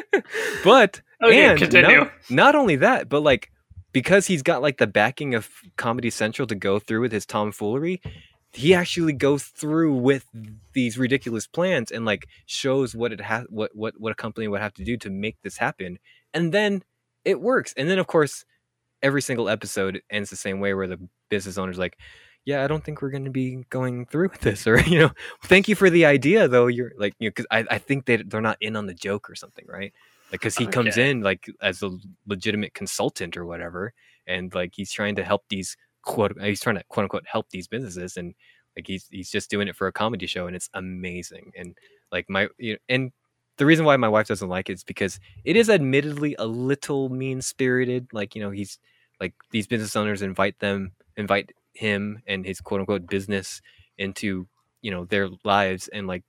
but oh, Okay, and continue. no- not only that, but like because he's got like the backing of Comedy Central to go through with his tomfoolery, he actually goes through with these ridiculous plans and like shows what it has what what what a company would have to do to make this happen. And then it works. And then of course every single episode ends the same way where the business owner's like, yeah, I don't think we're going to be going through with this, or you know, thank you for the idea, though. You're like, you know, because I, I think they they're not in on the joke or something, right? Like, because he comes in like as a legitimate consultant or whatever, and like he's trying to help these quote, he's trying to quote unquote help these businesses, and like he's he's just doing it for a comedy show, and it's amazing. And like my, you know, and the reason why my wife doesn't like it is because it is admittedly a little mean spirited. Like, you know, he's like these business owners invite them invite him and his quote unquote business into you know their lives and like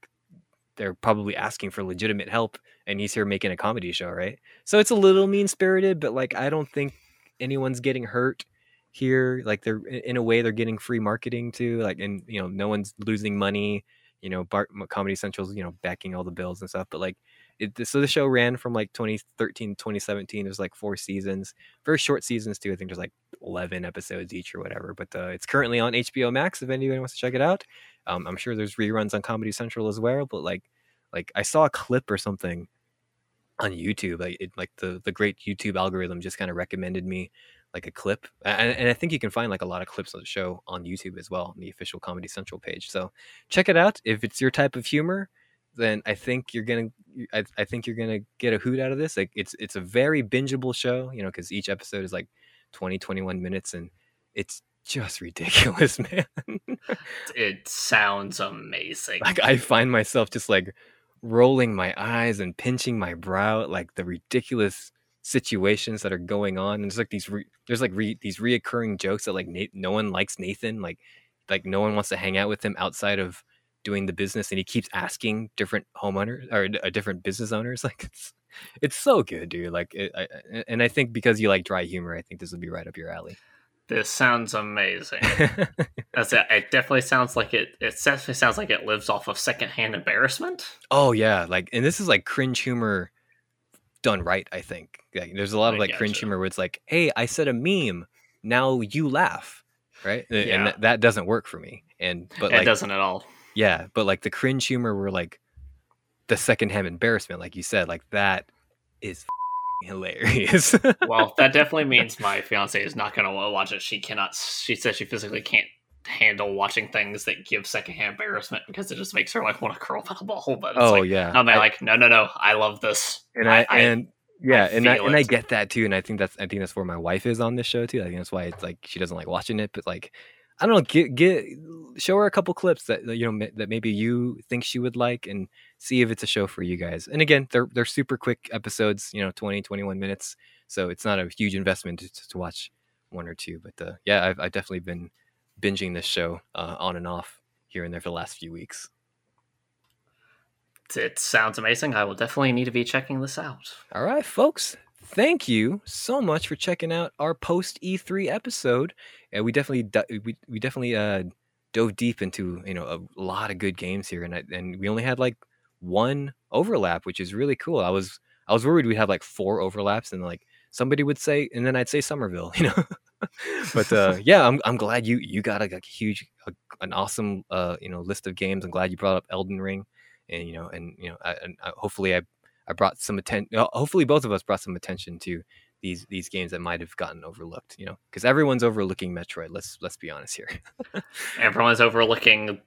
they're probably asking for legitimate help and he's here making a comedy show right? So it's a little mean spirited but like i don't think anyone's getting hurt here. Like they're in a way they're getting free marketing too like and you know no one's losing money. You know Bart, comedy central's you know backing all the bills and stuff but like it, so the show ran from like 2013 2017 there's like four seasons. Very short seasons too i think there's like 11 episodes each or whatever but uh, it's currently on hbo max if anybody wants to check it out. Um, i'm sure there's reruns on comedy central as well but like like i saw a clip or something on youtube like it like the the great youtube algorithm just kind of recommended me like a clip and, and i think you can find like a lot of clips of the show on youtube as well on the official comedy central page so check it out. If it's your type of humor then i think you're gonna I, I think you're gonna get a hoot out of this like it's it's a very bingeable show you know because each episode is like 20 21 minutes and it's just ridiculous man It sounds amazing. like i find myself just like rolling my eyes and pinching my brow at like the ridiculous situations that are going on and there's like these re- there's like re- these reoccurring jokes that like Nate, no one likes nathan like like no one wants to hang out with him outside of doing the business and he keeps asking different homeowners or uh, different business owners like it's it's so good dude like it, I, and i think because you like dry humor i think this would be right up your alley This sounds amazing. That's it. It definitely sounds like it. It definitely sounds like it lives off of secondhand embarrassment. Oh yeah, like and this is like cringe humor done right, I think. Like, there's a lot of like cringe gotcha. humor where it's like, "Hey, I said a meme, now you laugh." Right? Yeah. And that, that doesn't work for me. And but it like doesn't at all. yeah, but like the cringe humor where like the secondhand embarrassment like you said, like that is hilarious. well, that definitely means my fiance is not going to watch it. She cannot. She says she physically can't handle watching things that give secondhand embarrassment because it just makes her like want to curl up in a ball. But oh like, yeah, I'm like, no, no, no. I love this, and I, I and yeah, I and I and. I get that too, and I think that's I think that's where my wife is on this show too. I think that's why it's like she doesn't like watching it, but like I don't know, get get show her a couple clips that you know that maybe you think she would like, and see if it's a show for you guys. And again, they're they're super quick episodes, you know, 20, 21 minutes, so it's not a huge investment to, to watch one or two. But uh, yeah, I've, I've definitely been binging this show uh, on and off here and there for the last few weeks. It sounds amazing. I will definitely need to be checking this out. All right, folks. Thank you so much for checking out our post E3 episode. And we definitely we, we definitely uh, dove deep into you know a lot of good games here, and I, and we only had like one overlap, which is really cool. I was I was worried we'd have like four overlaps, and like somebody would say, and then I'd say Somerville, you know. but uh, yeah, I'm I'm glad you you got a, a huge, a, an awesome uh, you know list of games. I'm glad you brought up Elden Ring, and you know, and you know, I, and I, hopefully I I brought some attention. Hopefully, both of us brought some attention to these these games that might have gotten overlooked. You know, because everyone's overlooking Metroid. Let's let's be honest here. everyone's overlooking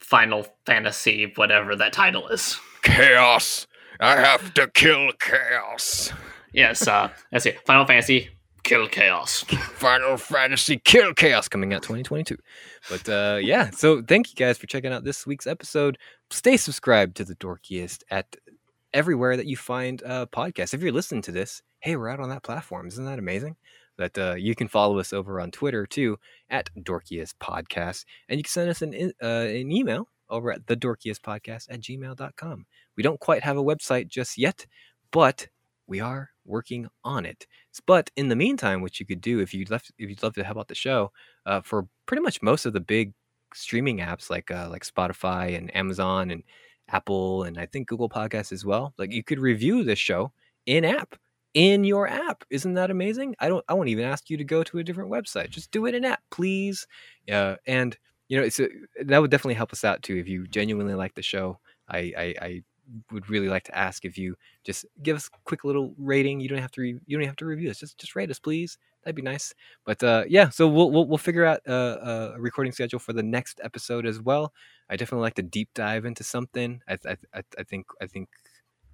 Final Fantasy, whatever that title is. Chaos. I have to kill chaos. Yes, uh, let's see. Final Fantasy Kill Chaos. Final Fantasy Kill Chaos coming out 2022. But uh, yeah, so thank you guys for checking out this week's episode. Stay subscribed to the Dorkiest at everywhere that you find uh, podcasts. If you're listening to this, hey, we're out on that platform. Isn't that amazing? That uh, you can follow us over on Twitter too at Dorkiest Podcast, and you can send us an uh, an email over at the Dorkiest Podcast at gmail.com. We don't quite have a website just yet, but we are working on it. But in the meantime, what you could do if you'd love if you'd love to help out the show, uh, for pretty much most of the big streaming apps like uh, like Spotify and Amazon and Apple and I think Google Podcasts as well, like you could review this show in app in your app. Isn't that amazing? I don't I won't even ask you to go to a different website. Just do it in app, please. Uh, and you know, it's a, that would definitely help us out too if you genuinely like the show. I, I, I would really like to ask if you just give us a quick little rating. You don't have to re- you don't have to review us. Just just rate us, please. That'd be nice. But uh, yeah, so we'll, we'll we'll figure out a, a recording schedule for the next episode as well. I definitely like to deep dive into something. I I, I think I think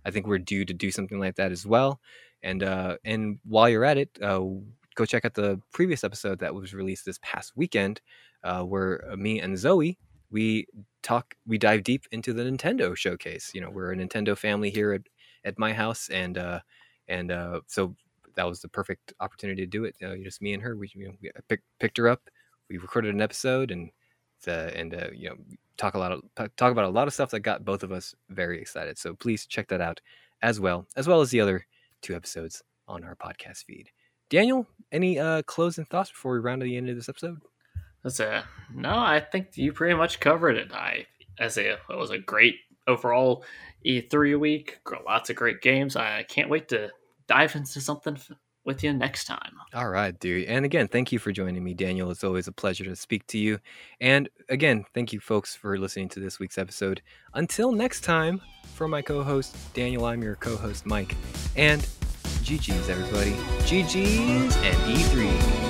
I think we're due to do something like that as well. And uh, and while you're at it, uh, go check out the previous episode that was released this past weekend, uh, where me and Zoe we talk we dive deep into the Nintendo showcase. You know, we're a Nintendo family here at, at my house, and uh, and uh, so that was the perfect opportunity to do it. Uh, just me and her. We, you know, we pick, picked her up. We recorded an episode and uh, and uh, you know talk a lot of talk about a lot of stuff that got both of us very excited. So please check that out as well, as well as the other two episodes on our podcast feed. Daniel, any uh, closing thoughts before we round to the end of this episode? That's a no. I think you pretty much covered it. I as a it was a great overall E3 week. Lots of great games. I can't wait to dive into something with you next time. All right, dude. And again, thank you for joining me, Daniel. It's always a pleasure to speak to you. And again, thank you, folks, for listening to this week's episode. Until next time, for my co host, Daniel, I'm your co host, Mike. And GG's, everybody. GG's and E3.